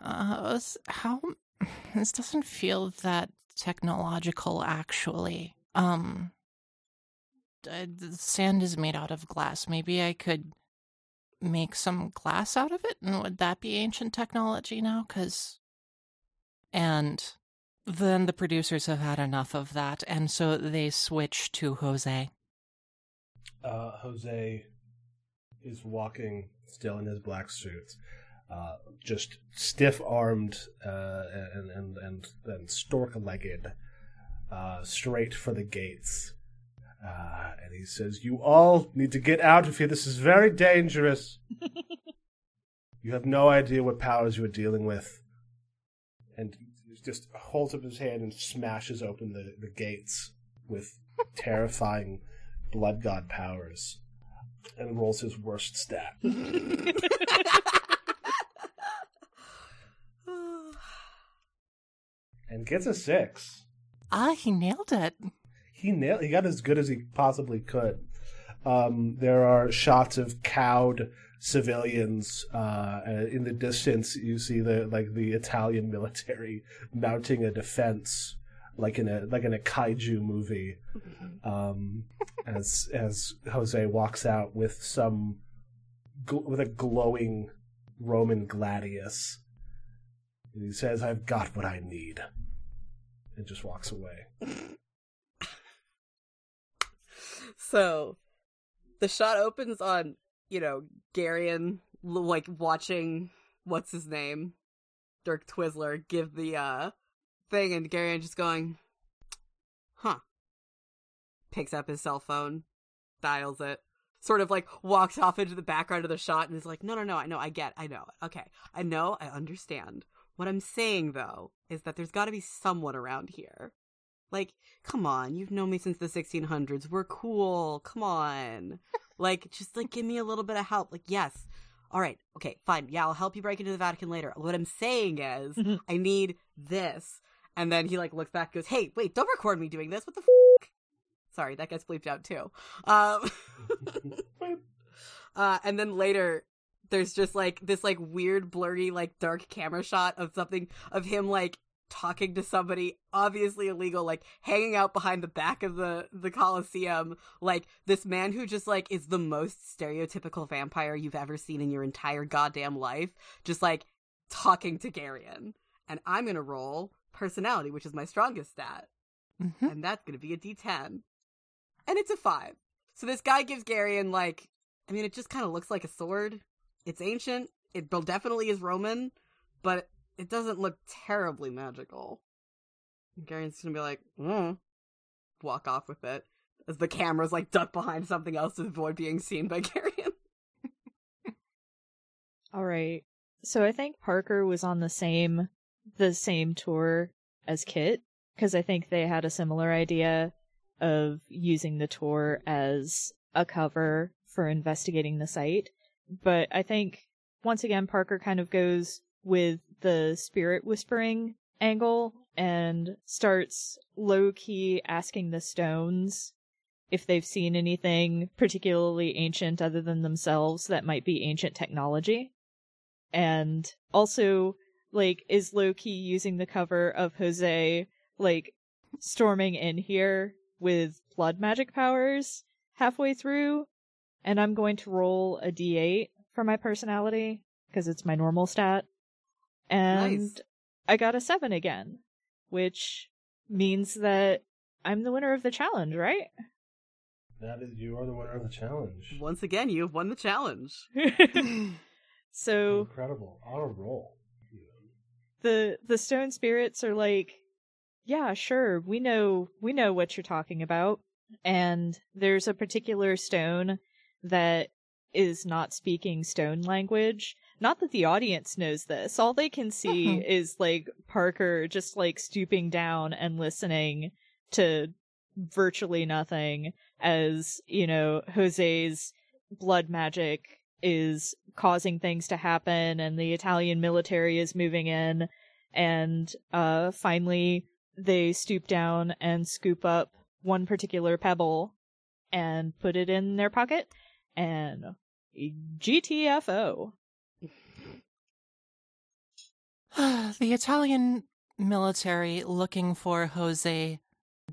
uh, how? This doesn't feel that technological, actually. Um, the sand is made out of glass. Maybe I could make some glass out of it, and would that be ancient technology now? Because, and then the producers have had enough of that, and so they switch to Jose. Uh, Jose is walking still in his black suit, uh, just stiff armed uh, and and and, and stork legged, uh, straight for the gates. Uh, and he says, "You all need to get out of here. This is very dangerous. you have no idea what powers you are dealing with." And he just holds up his hand and smashes open the, the gates with terrifying blood god powers and rolls his worst stat. and gets a six. Ah, he nailed it. He nailed. He got as good as he possibly could. Um, there are shots of cowed civilians uh, uh, in the distance. You see the like the Italian military mounting a defense, like in a like in a kaiju movie. Um, as as Jose walks out with some gl- with a glowing Roman gladius. And he says, "I've got what I need," and just walks away. So the shot opens on, you know, Garion like watching what's his name? Dirk Twizzler give the uh thing and Garion just going, Huh. Picks up his cell phone, dials it. sort of like walks off into the background of the shot and is like, no, no, no, I know, I get, I know. Okay. I know, I understand. What I'm saying though is that there's gotta be someone around here. Like, come on, you've known me since the 1600s. We're cool. Come on. like, just like give me a little bit of help. Like, yes. All right. Okay, fine. Yeah, I'll help you break into the Vatican later. What I'm saying is, I need this. And then he like looks back, goes, "Hey, wait, don't record me doing this. What the f-? Sorry, that gets bleeped out too. Um, uh, and then later, there's just like this like weird, blurry, like dark camera shot of something of him like talking to somebody obviously illegal like hanging out behind the back of the the coliseum like this man who just like is the most stereotypical vampire you've ever seen in your entire goddamn life just like talking to Garion and I'm going to roll personality which is my strongest stat Mm-hmm. and that's going to be a d10 and it's a 5 so this guy gives Garion like I mean it just kind of looks like a sword it's ancient it definitely is Roman but it doesn't look terribly magical. Garion's gonna be like, mm. walk off with it as the camera's like ducked behind something else to avoid being seen by Garion. All right. So I think Parker was on the same the same tour as Kit because I think they had a similar idea of using the tour as a cover for investigating the site. But I think once again Parker kind of goes with the spirit whispering angle and starts low key asking the stones if they've seen anything particularly ancient other than themselves that might be ancient technology. And also, like, is low key using the cover of Jose, like, storming in here with blood magic powers halfway through. And I'm going to roll a d8 for my personality because it's my normal stat. And Nice. I got a 7 again, which means that I'm the winner of the challenge, right? That is, you are the winner of the challenge. Once again, you have won the challenge. so Incredible. On a roll. The the stone spirits are like, yeah, sure, we know we know what you're talking about. And there's a particular stone that is not speaking stone language. Not that the audience knows this. All they can see Mhm. is like Parker just like stooping down and listening to virtually nothing as, you know, Jose's blood magic is causing things to happen and the Italian military is moving in and uh finally they stoop down and scoop up one particular pebble and put it in their pocket and GTFO. the Italian military looking for Jose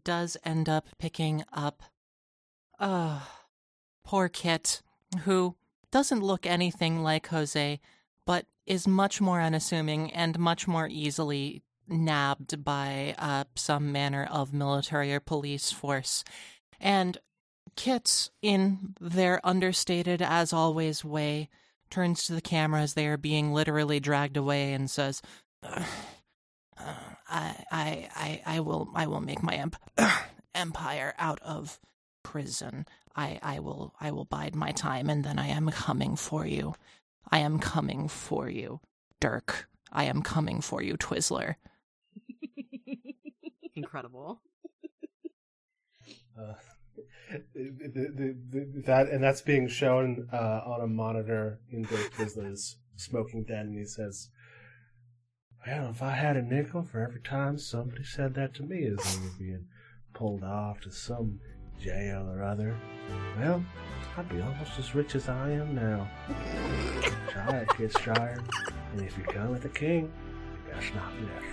does end up picking up uh poor Kit, who doesn't look anything like Jose, but is much more unassuming and much more easily nabbed by uh, some manner of military or police force. And Kits, in their understated as always way, turns to the camera as they are being literally dragged away and says, "Uh, I, I, I, I will, I will make my emp- empire out of prison. I, I will, I will bide my time, and then I am coming for you. I am coming for you, Dirk. I am coming for you, Twizzler. Incredible. Uh, the, the, the, that and that's being shown uh, on a monitor in Dirk Twizzler's smoking den, and he says, "Well, if I had a nickel for every time somebody said that to me as I was being pulled off to some jail or other, well, I'd be almost as rich as I am now. Try it, Kid Stryer, and if you come with the king, you best not miss."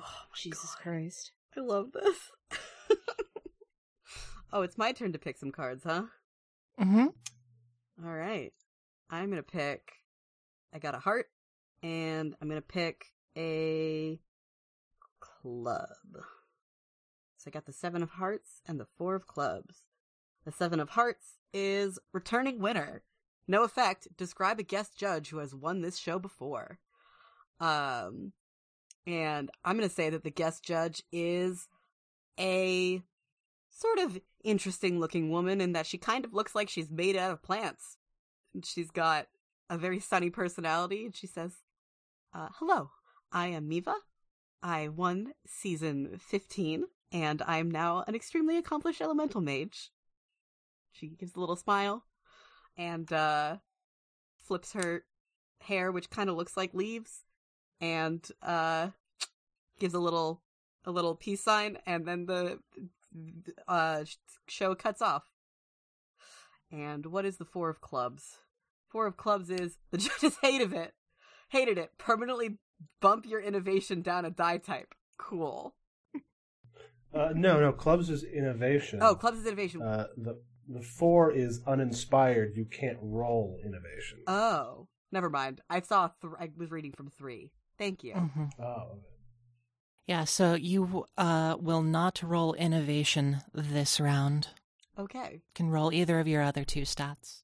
Oh Jesus God. Christ. I love this. oh, it's my turn to pick some cards, huh? Mm-hmm. All right. I'm going to pick. I got a heart, and I'm going to pick a club. So I got the seven of hearts and the four of clubs. The seven of hearts is returning winner. No effect. Describe a guest judge who has won this show before. Um, and I'm going to say that the guest judge is a sort of interesting looking woman in that she kind of looks like she's made out of plants. She's got a very sunny personality, and she says, uh, Hello, I am Miva. I won season 15, and I'm now an extremely accomplished elemental mage. She gives a little smile and uh, flips her hair, which kind of looks like leaves, and uh, gives a little a little peace sign, and then the uh, show cuts off. And what is the four of clubs? Four of clubs is the judges hated it, hated it. Permanently bump your innovation down a die type. Cool. Uh, no, no. Clubs is innovation. Oh, clubs is innovation. Uh, the the four is uninspired. You can't roll innovation. oh, never mind. I saw. Th- I was reading from three. Thank you. Mhm. Oh, Yeah, so you uh, will not roll innovation this round. Okay, You can roll either of your other two stats.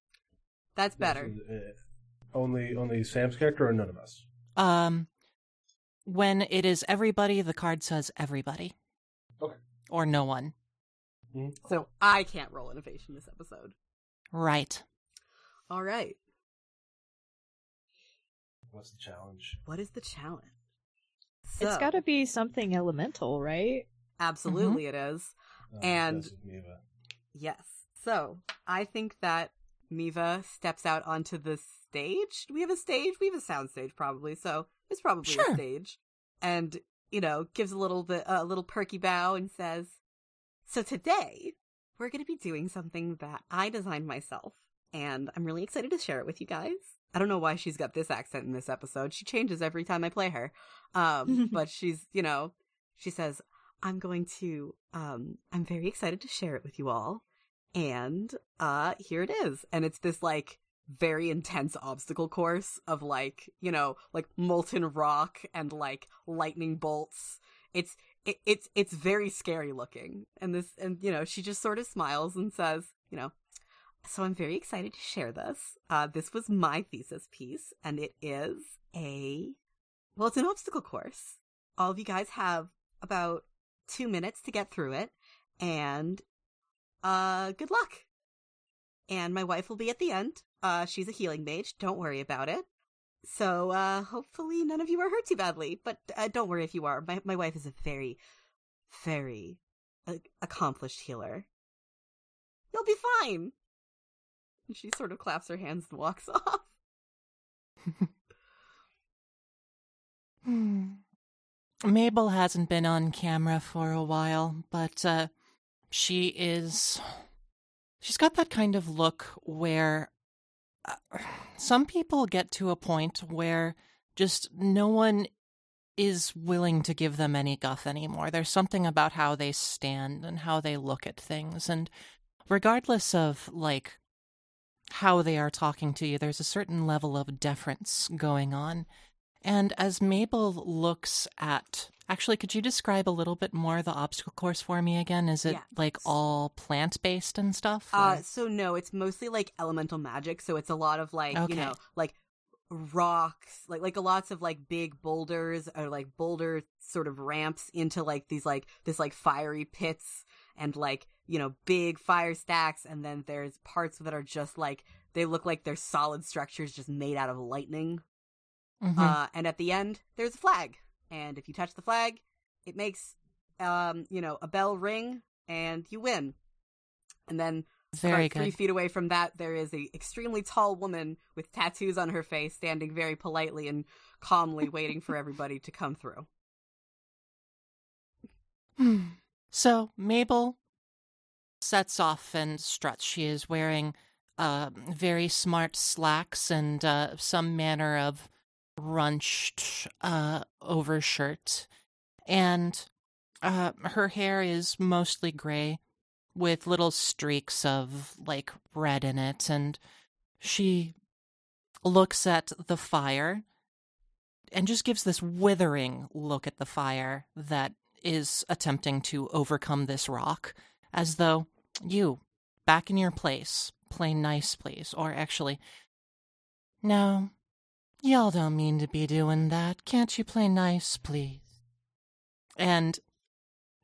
that's better. Is, uh, only only Sam's character or none of us. Um, when it is everybody, the card says everybody. Okay. Or no one. Mm-hmm. So I can't roll innovation this episode. Right. All right. What's the challenge? What is the challenge? It's So- got to be something elemental, right? absolutely mm-hmm. it is. Oh, And- this is Neva. Yes. So I think that Miva steps out onto the stage. Do we have a stage? We have a sound stage probably. So it's probably Sure. a stage. And, you know, gives a little bit, a little perky bow and says, so today we're going to be doing something that I designed myself. And I'm really excited to share it with you guys. I don't know why she's got this accent in this episode. She changes every time I play her. Um, but she's, you know, she says, I'm going to, um, I'm very excited to share it with you all. And, uh, here it is. And it's this, like, very intense obstacle course of, like, you know, like molten rock and, like, lightning bolts. It's, it, it's, it's very scary looking. And this, and, you know, she just sort of smiles and says, you know, so I'm very excited to share this. Uh, this was my thesis piece, and it is a, well, it's an obstacle course. All of you guys have about two minutes to get through it, and uh, good luck. And my wife will be at the end. Uh, she's a healing mage. Don't worry about it. So, uh, hopefully none of you are hurt too badly, but uh, don't worry if you are. My, my wife is a very, very uh, accomplished healer. You'll be fine. And she sort of claps her hands and walks off. Hmm. Mabel hasn't been on camera for a while, but uh, she is. She's got that kind of look where uh, some people get to a point where just no one is willing to give them any guff anymore. There's something about how they stand and how they look at things. And regardless of, like, how they are talking to you, there's a certain level of deference going on. And as Mabel looks at, actually, could you describe a little bit more the obstacle course for me again? Is it Yeah. like all plant based and stuff? Uh, so no, it's mostly like elemental magic. So it's a lot of like Okay. you know like rocks, like like lots of like big boulders or like boulder sort of ramps into like these like this like fiery pits and like you know big fire stacks, and then there's parts that are just like they look like they're solid structures just made out of lightning. Mhm. Uh, and at the end, there's a flag, and if you touch the flag, it makes um you know a bell ring, and you win. And then Very three feet away from that, there is a extremely tall woman with tattoos on her face, standing very politely and calmly, waiting for everybody to come through. So Mabel sets off and struts. She is wearing uh, very smart slacks and uh, some manner of runched uh, overshirt, and uh, her hair is mostly gray with little streaks of like red in it, and she looks at the fire and just gives this withering look at the fire that is attempting to overcome this rock, as though you, back in your place, play nice, please. Or actually, no, y'all don't mean to be doing that. Can't you play nice, please? And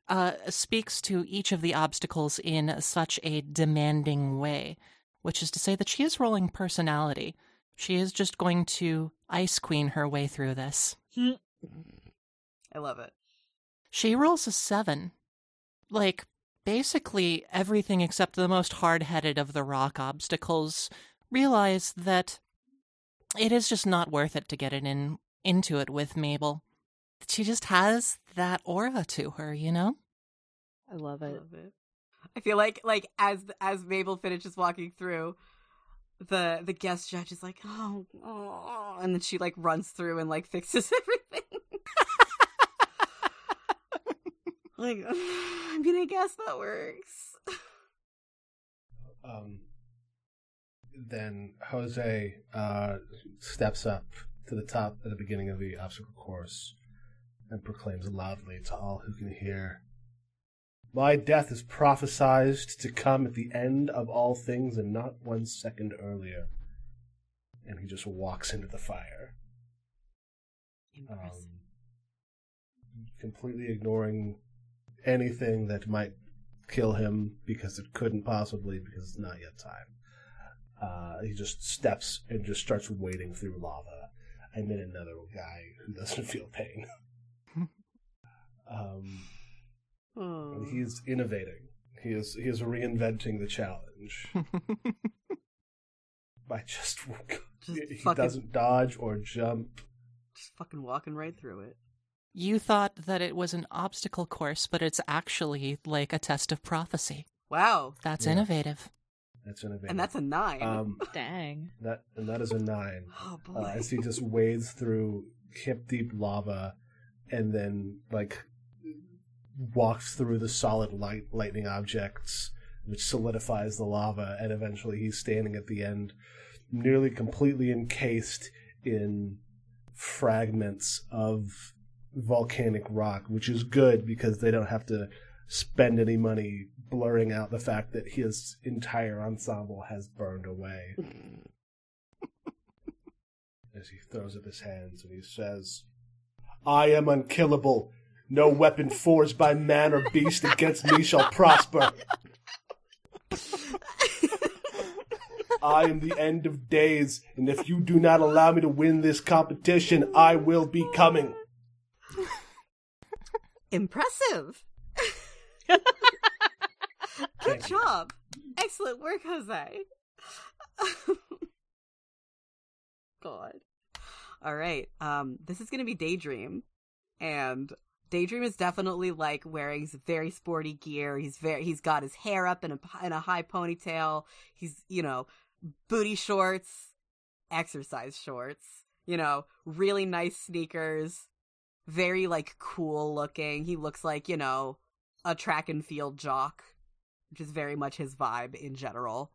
uh, speaks to each of the obstacles in such a demanding way, which is to say that she is rolling personality. She is just going to ice queen her way through this. I love it. She rolls a seven. Like, basically everything except the most hard headed of the rock obstacles realize that it is just not worth it to get it in into it with Mabel. She just has that aura to her, you know? I love it. I it. love it. I feel like like as as Mabel finishes walking through, the the guest judge is like, oh, oh, and then she like runs through and like fixes everything. like, I mean, I guess that works. Um, then Jose uh, steps up to the top at the beginning of the obstacle course and proclaims loudly to all who can hear My death is prophesied to come at the end of all things and not one second earlier. And he just walks into the fire, um, completely ignoring anything that might kill him because it couldn't possibly because it's not yet time. Uh, he just steps and just starts wading through lava. And then another guy who doesn't feel pain. um, Oh. and he's innovating. He is he is reinventing the challenge by just, Just he fucking- doesn't dodge or jump. just fucking walking right through it. You thought that it was an obstacle course, but it's actually like a test of prophecy. Wow, That's Yeah. innovative. That's innovating. and that's a nine. um Dang. that and that is a nine. oh uh, boy. as he just wades through hip deep lava and then like walks through the solid light lightning objects which solidifies the lava and eventually he's standing at the end nearly completely encased in fragments of volcanic rock which is good because they don't have to spend any money blurring out the fact that his entire ensemble has burned away as he throws up his hands and he says, I am unkillable. No weapon forged by man or beast against me shall prosper. I am the end of days, and if you do not allow me to win this competition, I will be coming. Impressive. Good job. Excellent work, Jose. God. All right. Um, this is gonna be Daydream, and Daydream is definitely like wearing very sporty gear. He's very he's got his hair up in a in a high ponytail. He's you know booty shorts, exercise shorts. You know, really nice sneakers. Very like cool looking. He looks like you know a track and field jock, which is very much his vibe in general.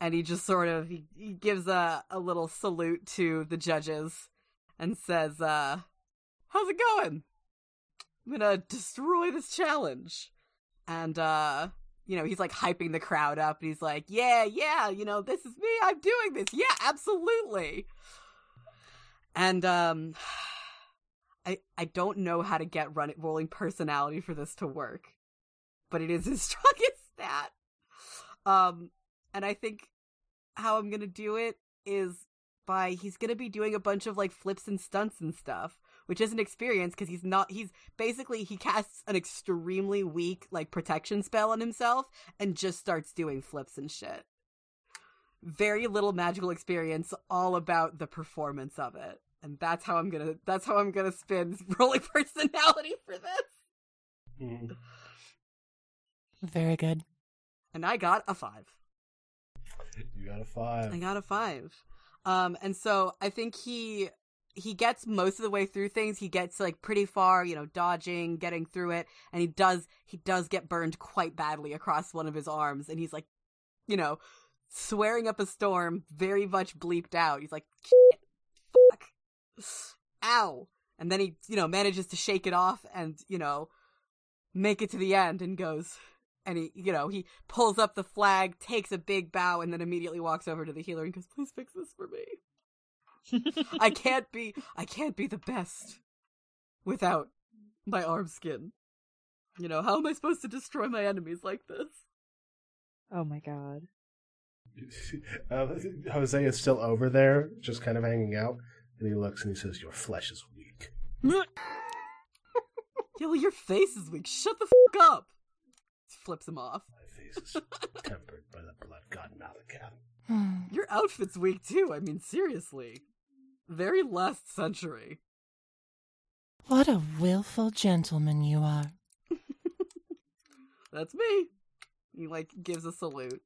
And he just sort of he, he gives a, a little salute to the judges and says, uh, how's it going? I'm gonna destroy this challenge. And uh you know, he's like hyping the crowd up and he's like, Yeah, yeah, you know, this is me, I'm doing this. Yeah, absolutely. And um I I don't know how to get run rolling personality for this to work, but it is his strongest stat. Um, and I think how I'm gonna do it is by he's gonna be doing a bunch of like flips and stunts and stuff, which isn't experience because he's not. He's basically he casts an extremely weak like protection spell on himself and just starts doing flips and shit. Very little magical experience, all about the performance of it and that's how I'm gonna that's how I'm gonna spin rolling personality for this. Mhm. Very good. And I got a five. You got a five. I got a five. Um, and so I think he he gets most of the way through things. He gets like pretty far, you know, dodging, getting through it, and he does he does get burned quite badly across one of his arms, and he's like, you know, swearing up a storm, very much bleeped out. He's like, Shit, fuck, ow, and then he you know manages to shake it off and you know make it to the end and goes and he you know he pulls up the flag takes a big bow and then immediately walks over to the healer and goes please fix this for me i can't be i can't be the best without my arm skin You know, how am I supposed to destroy my enemies like this? Oh my god. uh, Jose is still over there, just kind of hanging out, and he looks and he says, "Your flesh is weak." Yo, your face is weak. Shut the fuck up. Flips him off. My face is tempered by the blood god Malakam. Your outfit's weak too. I mean, seriously. Very last century. What a willful gentleman you are. That's me. He like gives a salute.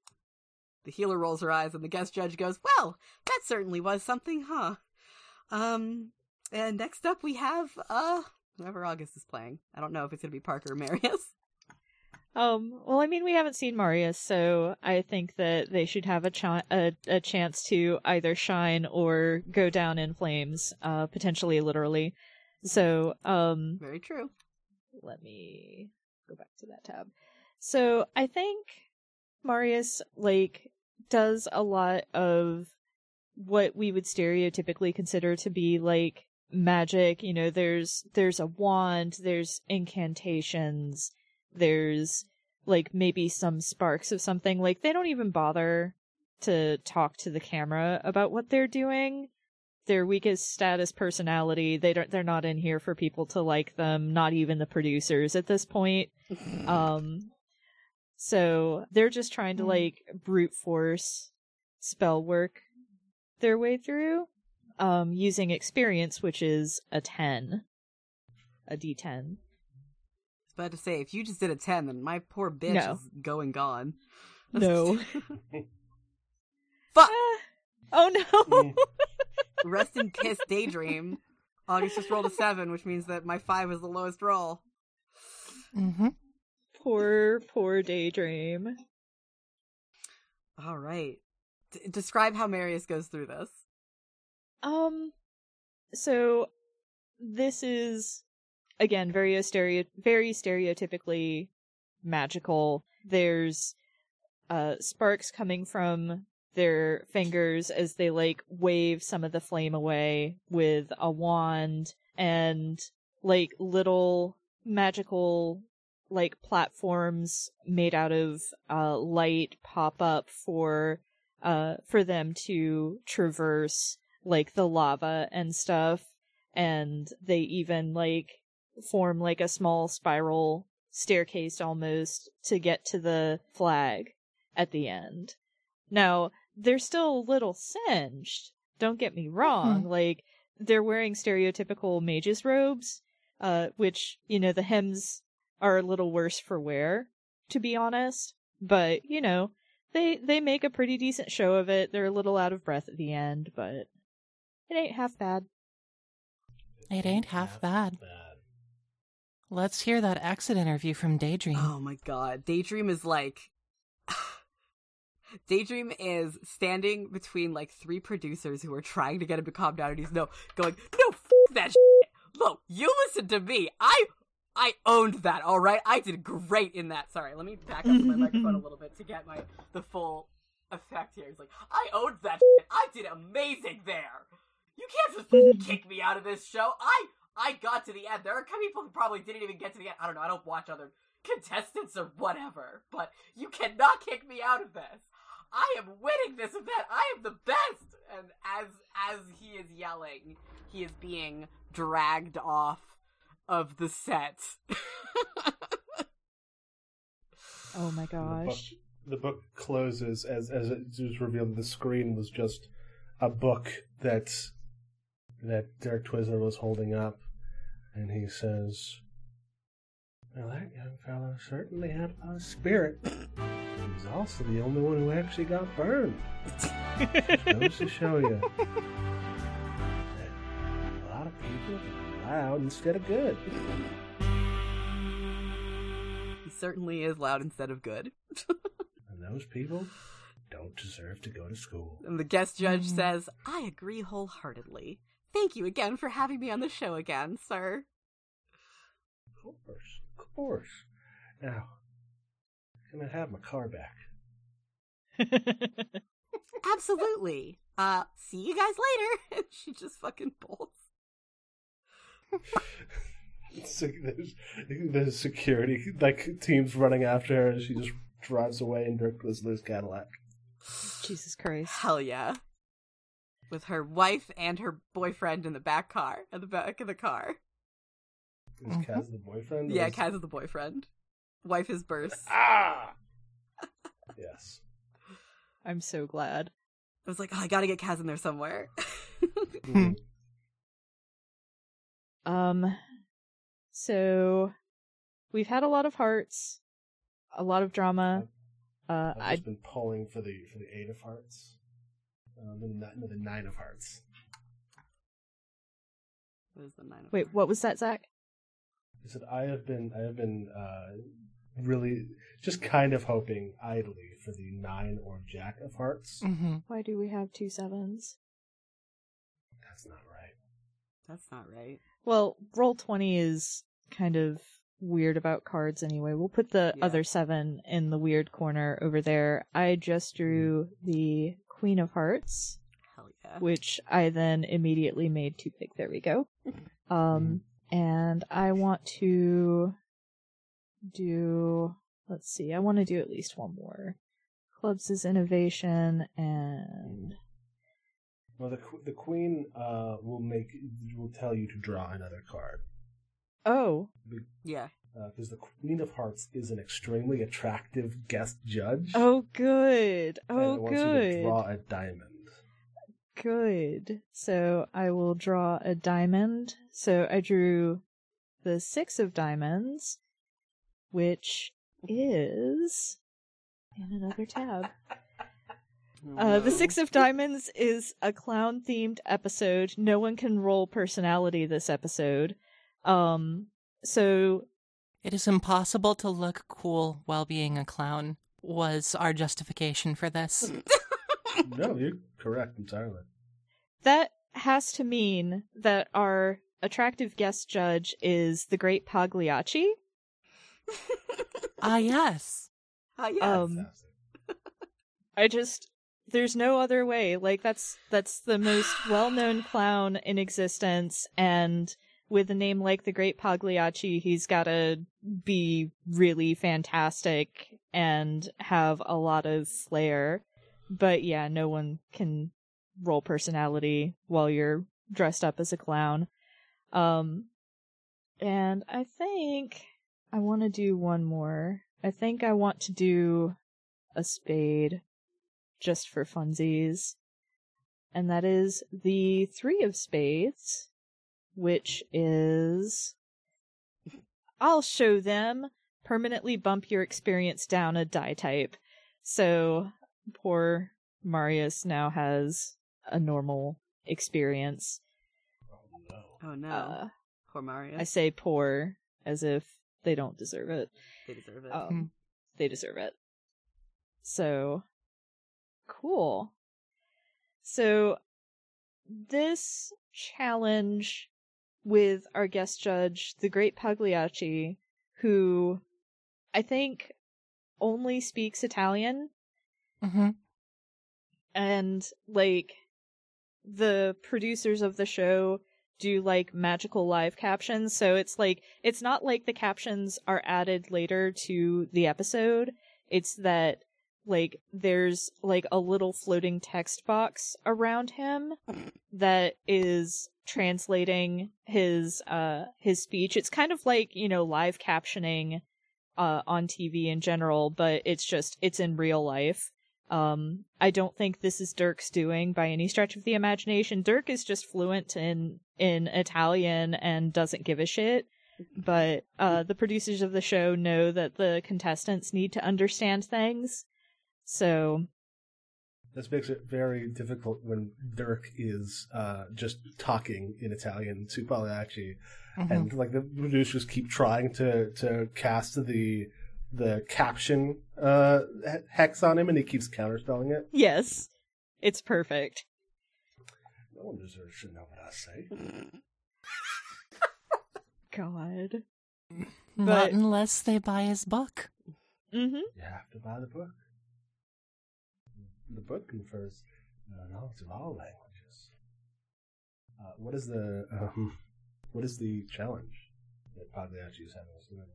The healer rolls her eyes and the guest judge goes, Well, that certainly was something, huh? Um and next up we have uh whoever August is playing. I don't know if it's gonna be Parker or Marius. Um, well, I mean, we haven't seen Marius, so I think that they should have a, ch- a, a chance to either shine or go down in flames, uh, potentially literally. So, um, Very true. let me go back to that tab. So I think Marius like does a lot of what we would stereotypically consider to be like magic. You know, there's there's a wand, there's incantations, there's like maybe some sparks of something. Like they don't even bother to talk to the camera about what they're doing. Their weakest status personality. They don't they're not in here for people to like them, not even the producers at this point. Um so they're just trying to like brute force spell work their way through um using experience which is a 10 a d10 I was about to say, if you just did a 10, then my poor bitch No. is going gone. no Fuck! Ah. oh no. Rest in piss, daydream. August just rolled a 7, which means that my 5 is the lowest roll. Mm-hmm. poor poor daydream All right. D- describe how Marius goes through this. Um, so this is again very stereo very stereotypically magical. There's uh sparks coming from their fingers as they like wave some of the flame away with a wand and like little magical like platforms made out of uh light pop up for uh for them to traverse like the lava and stuff and they even like form like a small spiral staircase almost to get to the flag at the end now they're still a little singed don't get me wrong like they're wearing stereotypical mages robes uh which you know the hems are a little worse for wear to be honest but you know they they make a pretty decent show of it they're a little out of breath at the end but it ain't half bad. It ain't half bad. Let's hear that exit interview from Daydream. Oh my god. Daydream is like. Daydream is standing between like three producers who are trying to get him to calm down, and he's no going, no, f- that shit. Look, you listen to me. I I owned that, all right. I did great in that. Sorry, let me back up my microphone a little bit to get my the full effect here. He's like, I owned that. Shit. I did amazing there. You can't just kick me out of this show. I I got to the end. There are people who probably didn't even get to the end. I don't know. I don't watch other contestants or whatever, but you cannot kick me out of this. I am winning this event. I am the best. And as as he is yelling, he is being dragged off of the set. Oh my And The book, gosh. the book closes as as it was revealed. The screen was just a book that that Dirk Twizzler was holding up, and he says, "Well, that young fellow certainly had a lot of spirit. He was also the only one who actually got burned. Goes to show you that a lot of people are loud instead of good." he certainly is loud instead of good. And those people don't deserve to go to school. And the guest judge says, I agree wholeheartedly. Thank you again for having me on the show again, sir. Of course, of course. Now, can I have my car back? Absolutely. Uh, see you guys later. And she just fucking bolts. So there's, there's security like teams running after her, and she just drives away in Dirk Twizzler's Cadillac. Jesus Christ. Hell yeah. With her wife and her boyfriend in the back car, at the back of the car. Is Kaz the boyfriend? Yeah, is- Kaz is the boyfriend. Wife is Burst. Ah. yes. I'm so glad. I was like, oh, I gotta get Kaz in there somewhere. Mhm. Um, so we've had a lot of hearts, a lot of drama. Uh, I've I just been pulling for the for the eight of hearts. Uh, no, the, ni- no, the nine of hearts. What is the nine of wait. Hearts? What was that, Zach? I said I have been I have been uh, really just kind of hoping idly for the nine or jack of hearts. hmm Why do we have two sevens? That's not right. That's not right. Well, roll twenty is kind of weird about cards anyway. We'll put the Yeah. other seven in the weird corner over there. I just drew the Queen of Hearts. Hell yeah. which I then immediately made too big. There we go. Um, and I want to do, let's see, I want to do at least one more. Clubs is innovation and, Well, the the queen uh, will make will tell you to draw another card oh, Yeah. Because the queen of hearts is an extremely attractive guest judge. oh, good. and Oh, it wants you to good. draw a diamond. Good. So I will draw a diamond. So I drew the six of diamonds, which is in another tab. Uh, the Six of Diamonds is a clown themed episode. No one can roll personality this episode. Um, so It is impossible to look cool while being a clown, was our justification for this. no, you're correct entirely. that has to mean that our attractive guest judge is the great Pagliacci. Ah, yes. Ah, yes. Um, I just there's no other way. Like that's that's the most well-known clown in existence and with a name like the Great Pagliacci, he's got to be really fantastic and have a lot of flair. But yeah, no one can roll personality while you're dressed up as a clown. Um and I think I want to do one more. I think I want to do a spade just for funsies. And that is the three of spades, which is. I'll show them. Permanently bump your experience down a die type. So poor Marius now has a normal experience. Oh no. oh no. Uh, Poor Marius. I say poor as if they don't deserve it. they deserve it. Um, they deserve it. So, cool. So, this challenge with our guest judge, the great Pagliacci, who I think only speaks Italian. Hmm and like the producers of the show do like magical live captions. So it's like it's not like the captions are added later to the episode. It's that like there's like a little floating text box around him that is translating his uh his speech it's kind of like you know live captioning uh on TV in general but it's just it's in real life um, I don't think this is Dirk's doing by any stretch of the imagination. Dirk is just fluent in in Italian and doesn't give a shit. But uh, the producers of the show know that the contestants need to understand things. So This makes it very difficult when Dirk is uh, just talking in Italian to Pagliacci, hmm and like the producers keep trying to to cast the the caption uh, hex on him, and he keeps counterspelling it. yes, it's perfect. No one deserves to know what I say. God. Not unless they buy his book. Mm-hmm. You have to buy the book. The book confers uh, knowledge of all languages. Uh, what is the um, what is the challenge that Pagliacci is having us learn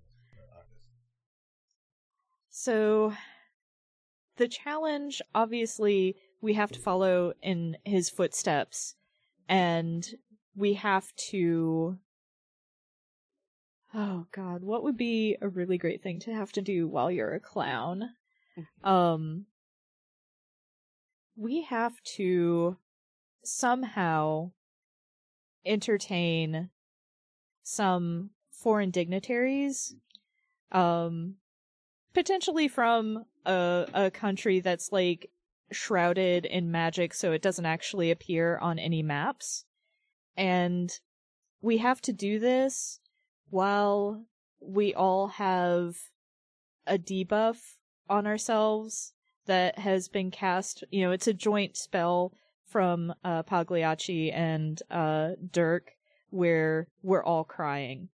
August. So, the challenge obviously we have to follow in his footsteps, and we have to. Oh God, what would be a really great thing to have to do while you're a clown? Um, we have to somehow entertain some foreign dignitaries, um, potentially from a a country that's like shrouded in magic, so it doesn't actually appear on any maps, and we have to do this while we all have a debuff on ourselves that has been cast. You know, it's a joint spell from uh, Pagliacci and uh, Dirk where we're all crying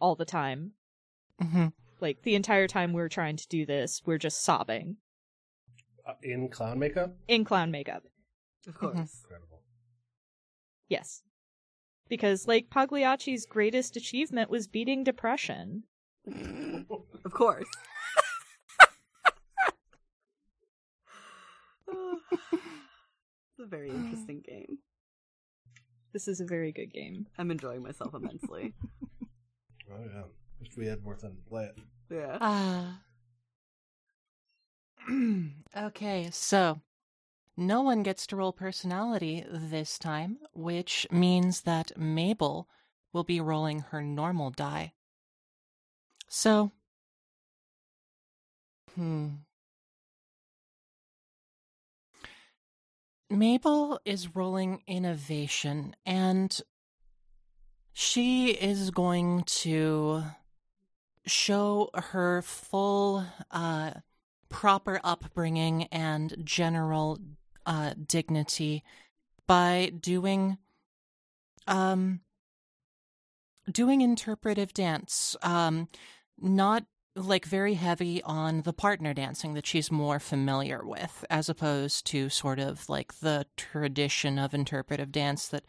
all the time. hmm Like the entire time we're trying to do this, we're just sobbing Uh, in clown makeup? in clown makeup. Of course. Incredible. Yes. Because like Pagliacci's greatest achievement was beating depression. Of course. It's a very interesting game. This is a very good game. I'm enjoying myself immensely. Oh yeah. Wish we had more time to play it. Yeah. Ah. okay, so no one gets to roll personality this time, which means that Mabel will be rolling her normal die. So, hmm. Mabel is rolling innovation, and she is going to show her full uh proper upbringing and general uh dignity by doing um doing interpretive dance um not like very heavy on the partner dancing that she's more familiar with as opposed to sort of like the tradition of interpretive dance that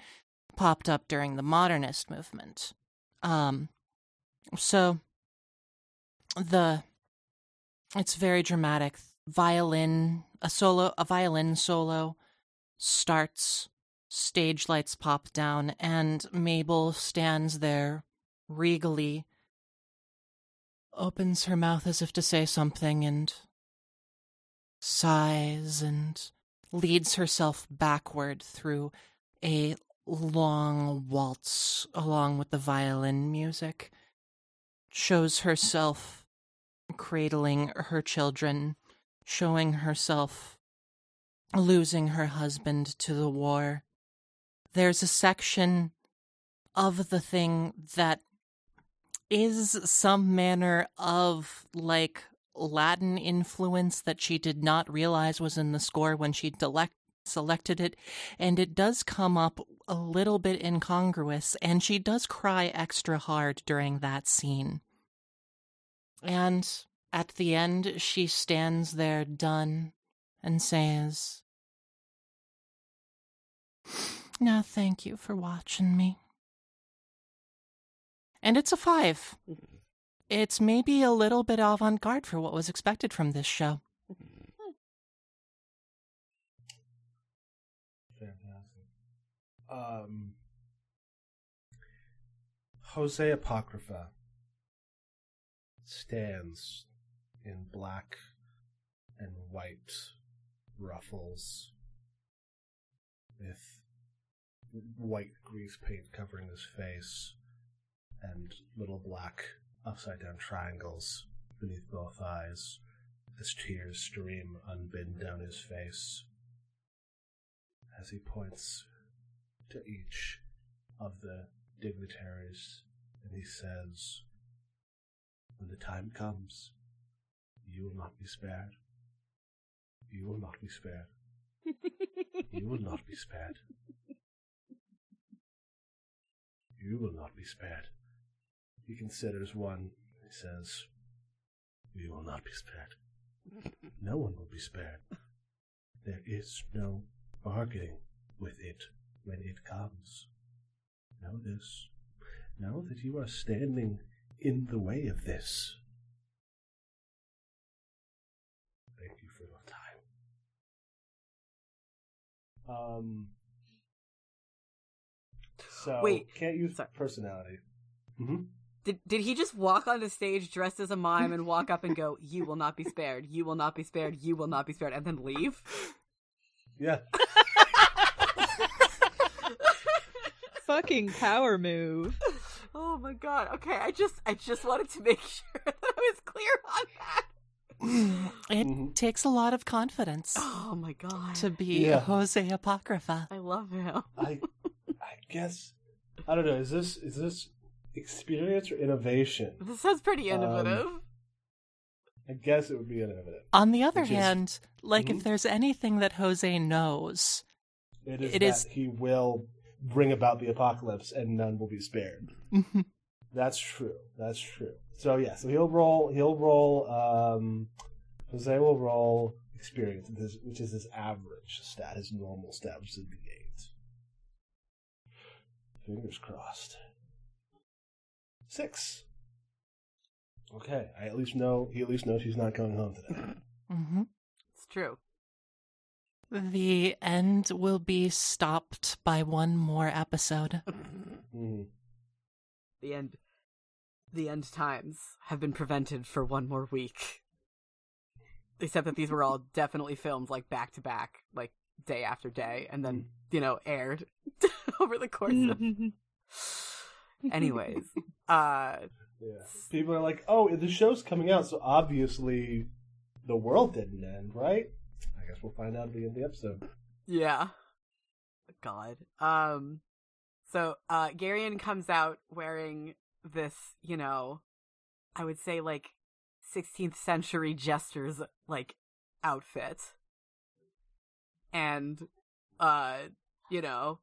popped up during the modernist movement. Um so the it's very dramatic. Violin a solo a violin solo starts stage lights pop down and mabel stands there regally opens her mouth as if to say something and sighs and leads herself backward through a long waltz along with the violin music shows herself cradling her children, showing herself losing her husband to the war. There's a section of the thing that is some manner of like Latin influence that she did not realize was in the score when she delect- selected it, and it does come up a little bit incongruous, and she does cry extra hard during that scene. And at the end, she stands there done and says, Now, thank you for watching me. And it's a five. It's maybe a little bit avant garde for what was expected from this show. Fantastic. Um, Jose Apocrypha stands in black and white ruffles with white grease paint covering his face and little black upside down triangles beneath both eyes as tears stream unbidden down his face as he points to each of the dignitaries and he says, When the time comes, you will not be spared. You will not be spared. You will not be spared. You will not be spared. He considers one. He says, You will not be spared. No one will be spared. There is no bargaining with it when it comes. Know this. Know that you are standing in the way of this. Thank you for your time. Um. So Wait, can't use sorry. personality. hmm Did did he just walk on the stage dressed as a mime and walk up and go, "You will not be spared. You will not be spared. You will not be spared," and then leave? Yeah. Fucking power move. Oh my god. Okay, I just I just wanted to make sure that I was clear on that. It Mhm. takes a lot of confidence Oh my god. to be Yeah. Jose Apocrypha. I love him. I I guess I don't know. Is this is this experience or innovation? This sounds pretty Um, innovative. I guess it would be innovative. On the other Which is- hand, like Mhm. if there's anything that Jose knows, It is It that is- he will bring about the apocalypse and none will be spared. That's true. That's true. So yeah, so he'll roll. He'll roll. Um, Jose will roll experience, which is- which is his average stat, his normal stat, which is the eight. Fingers crossed. Six. Okay, I at least know. He at least knows he's not going home today. hmm It's true. the end will be stopped by one more episode. Mhm. The end the end times have been prevented for one more week. Except that these were all definitely filmed like back to back, like day after day, and then, you know, aired over the course of anyways. Uh Yeah. People are like, "Oh, the show's coming out, so obviously the world didn't end, right?" I guess we'll find out at the end of the episode. Yeah. God. Um so uh Garion comes out wearing this, you know, I would say like 16th century jester's like outfit. And uh you know,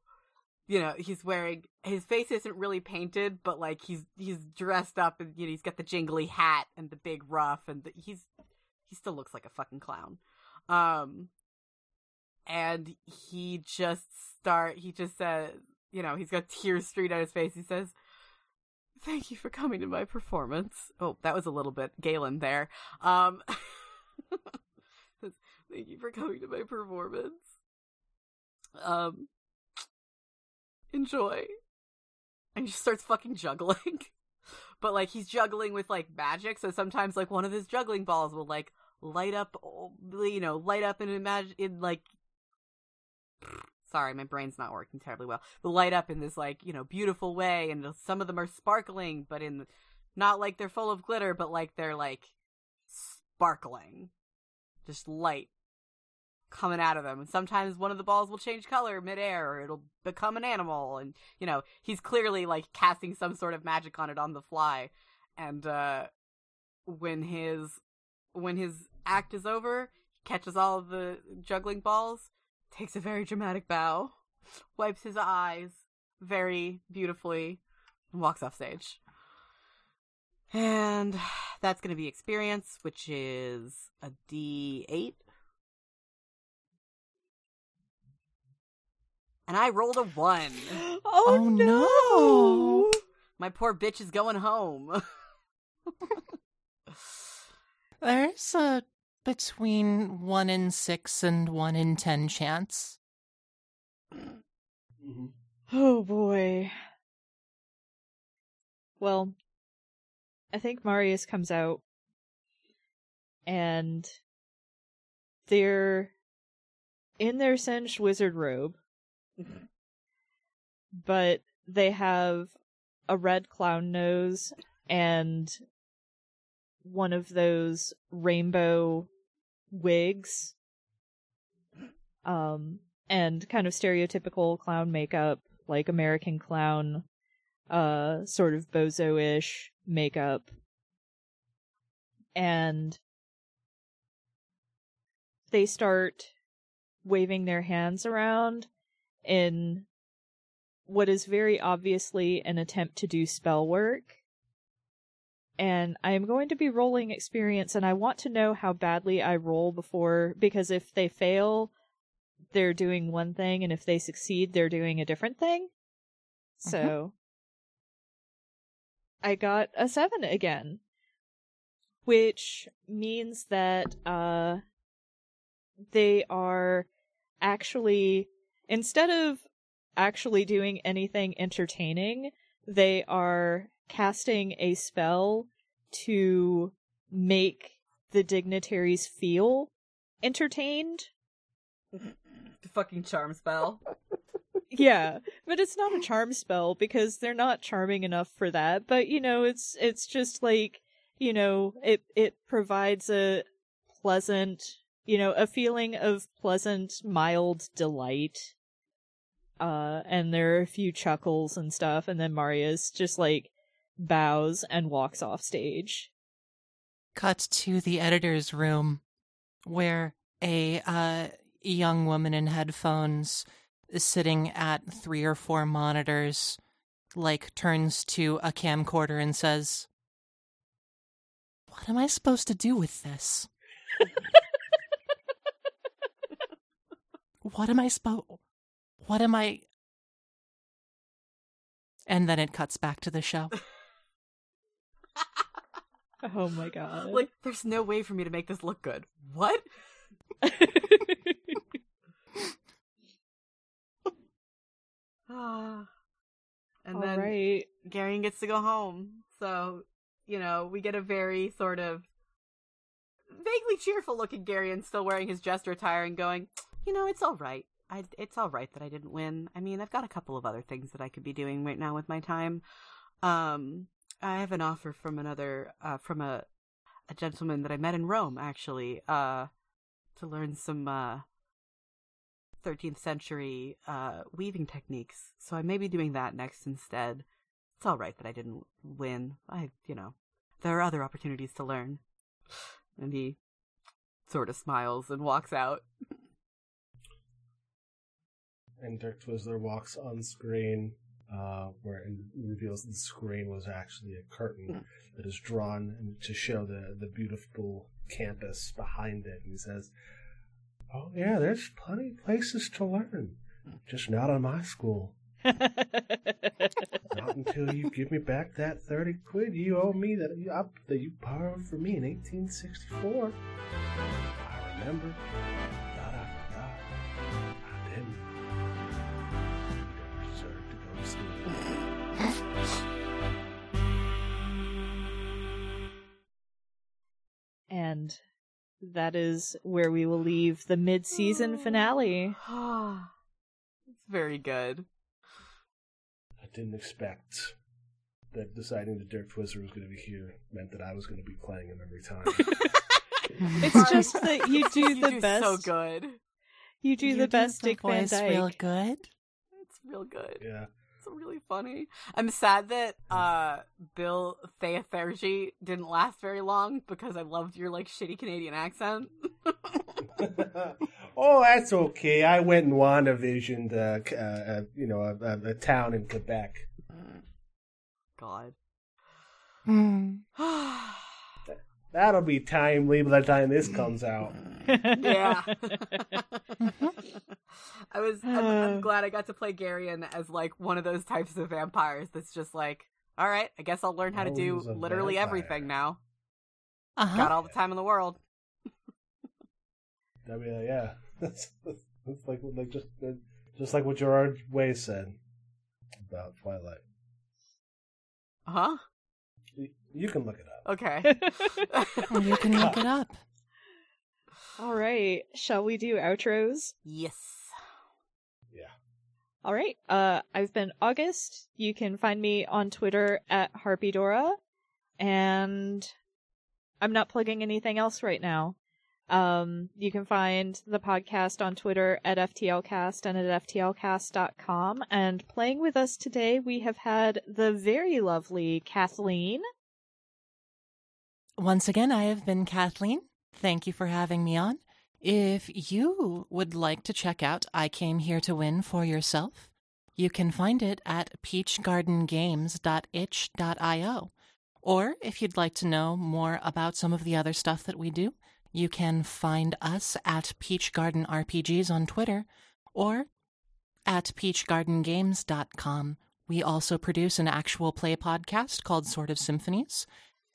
you know, he's wearing his face isn't really painted, but like he's he's dressed up and you know, he's got the jingly hat and the big ruff and the, he's he still looks like a fucking clown. Um and he just start he just says you know he's got tears streaming on his face. He says thank you for coming to my performance. Oh that was a little bit galen there. Um thank you for coming to my performance. Um enjoy. And he just starts fucking juggling. But like he's juggling with like magic so sometimes like one of his juggling balls will like light up oh, you know light up and imagine in like sorry my brain's not working terribly well will light up in this like you know beautiful way and some of them are sparkling but in not like they're full of glitter but like they're like sparkling. Just light coming out of them. And sometimes one of the balls will change color midair or it'll become an animal. And you know he's clearly like casting some sort of magic on it on the fly. And uh when his when his act is over he catches all the juggling balls takes a very dramatic bow wipes his eyes very beautifully and walks off stage. And that's going to be experience which is a d8 and i rolled a 1 Oh, Oh, no! no. my poor bitch is going home There's a between one in six and one in ten chance. Mm-hmm. Oh boy. Well, I think Marius comes out and they're in their singed wizard robe, but they have a red clown nose and one of those rainbow wigs um and kind of stereotypical clown makeup like american clown uh sort of bozo-ish makeup. And they start waving their hands around in what is very obviously an attempt to do spell work and I am going to be rolling experience, and I want to know how badly I roll before, because if they fail, they're doing one thing, and if they succeed, they're doing a different thing. So, I got a seven again, which means that uh, they are actually instead of actually doing anything entertaining, they are casting a spell to make the dignitaries feel entertained. The fucking charm spell. Yeah, but it's not a charm spell because they're not charming enough for that. But you know, it's it's just like, you know, it it provides a pleasant, you know, a feeling of pleasant, mild delight. Uh and there are a few chuckles and stuff and then Marius just like bows and walks off stage. Cut to the editor's room where a uh, young woman in headphones is sitting at three or four monitors, like turns to a camcorder and says, What am I supposed to do with this? what am I supposed What am I And then it cuts back to the show. Oh my god. Like, there's no way for me to make this look good. What? Ah. and All then right. Garion gets to go home. So, you know, we get a very sort of vaguely cheerful looking Garion still wearing his jester attire and going, you know, it's all right. I, it's all right that I didn't win. I mean, I've got a couple of other things that I could be doing right now with my time. Um, I have an offer from another, uh, from a, a gentleman that I met in Rome, actually, uh, to learn some, uh, 13th century, uh, weaving techniques. So I may be doing that next instead. It's all right that I didn't win. I, you know, there are other opportunities to learn. And he sort of smiles and walks out. And Dirk Twizzler walks on screen, uh, where it reveals the screen was actually a curtain that is drawn to show the, the beautiful campus behind it. And he says, Oh, yeah, there's plenty of places to learn, just not on my school. Not until you give me back that 30 quid you owe me that you, up, that you borrowed from me in 1864. I remember. And that is where we will leave the mid-season finale. it's very good. I didn't expect that deciding that Dirk Twizzler was going to be here meant that I was going to be playing him every time. It's just that you do You the do best. so good. You do You the best the Dick Van voice Dyke. real good. It's real good. yeah. It's really funny. I'm sad that uh Bill Theathergy didn't last very long because I loved your like shitty Canadian accent. oh, that's okay. I went and WandaVisioned, uh, c- uh, uh, you know, a, a, a town in Quebec. God. That'll be timely by the time this comes out. yeah. I was. I'm, I'm Uh. glad I got to play Garion as like one of those types of vampires that's just like, all right, I guess I'll learn how to do literally vampire. everything now. Uh-huh. Got all the time in the world. I mean, uh, yeah, that's, that's like like just just like what Gerard Way said about Twilight. Huh? You, you can look it up. Okay. You can look it up. All right, shall we do outros? yes. Yeah. All right. Uh, I've been August. You can find me on Twitter at Harpydora, and I'm not plugging anything else right now. Um, you can find the podcast on Twitter at FTLcast and at FTLcast.com. And playing with us today, we have had the very lovely Kathleen. Once again, I have been Kathleen. Thank you for having me on. If you would like to check out I Came Here to Win for yourself, you can find it at peachgardengames.itch.io. Or if you'd like to know more about some of the other stuff that we do, you can find us at Peach Garden RPGs on Twitter or at peachgardengames.com, We also produce an actual play podcast called Sort of Symphonies.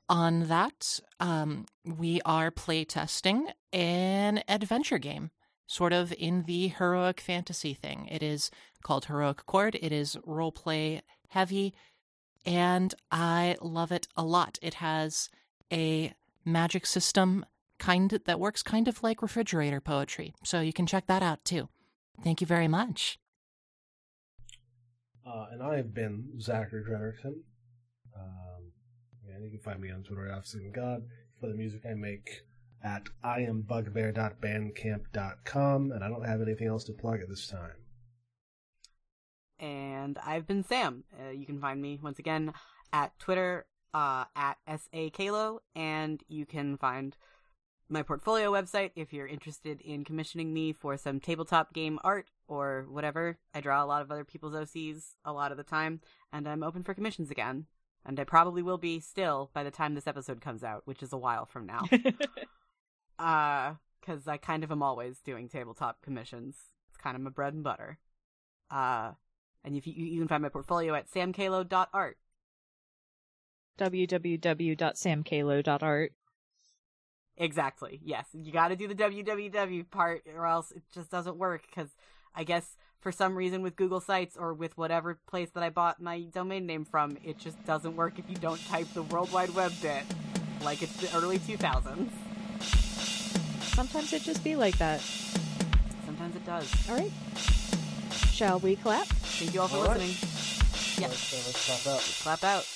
On that, um, we are playtesting an adventure game, sort of in the heroic fantasy thing. It is called Heroic Chord. It is role play heavy, and I love it a lot. It has a magic system kind of, that works kind of like refrigerator poetry, so you can check that out too. Thank you very much. Uh, and I have been Zachary Drederson. Um, and you can find me on Twitter at God for the music I make at iambugbear.bandcamp.com. And I don't have anything else to plug at this time. And I've been Sam. Uh, you can find me once again at Twitter uh, at sakalo, and you can find my portfolio website if you're interested in commissioning me for some tabletop game art or whatever. I draw a lot of other people's OCs a lot of the time, and I'm open for commissions again. And I probably will be still by the time this episode comes out, which is a while from now. uh, because I kind of am always doing tabletop commissions. It's kind of my bread and butter. Uh, and if you, you can find my portfolio at samkalo.art. www.samkalo.art. Exactly. Yes, you got to do the www part, or else it just doesn't work. Because I guess for some reason with Google Sites or with whatever place that I bought my domain name from, it just doesn't work if you don't type the World Wide Web bit, like it's the early 2000s. Sometimes it just be like that. Sometimes it does. All right. Shall we clap? Thank you all for All right. listening. Yes. Let's, uh, let's clap out. Clap out.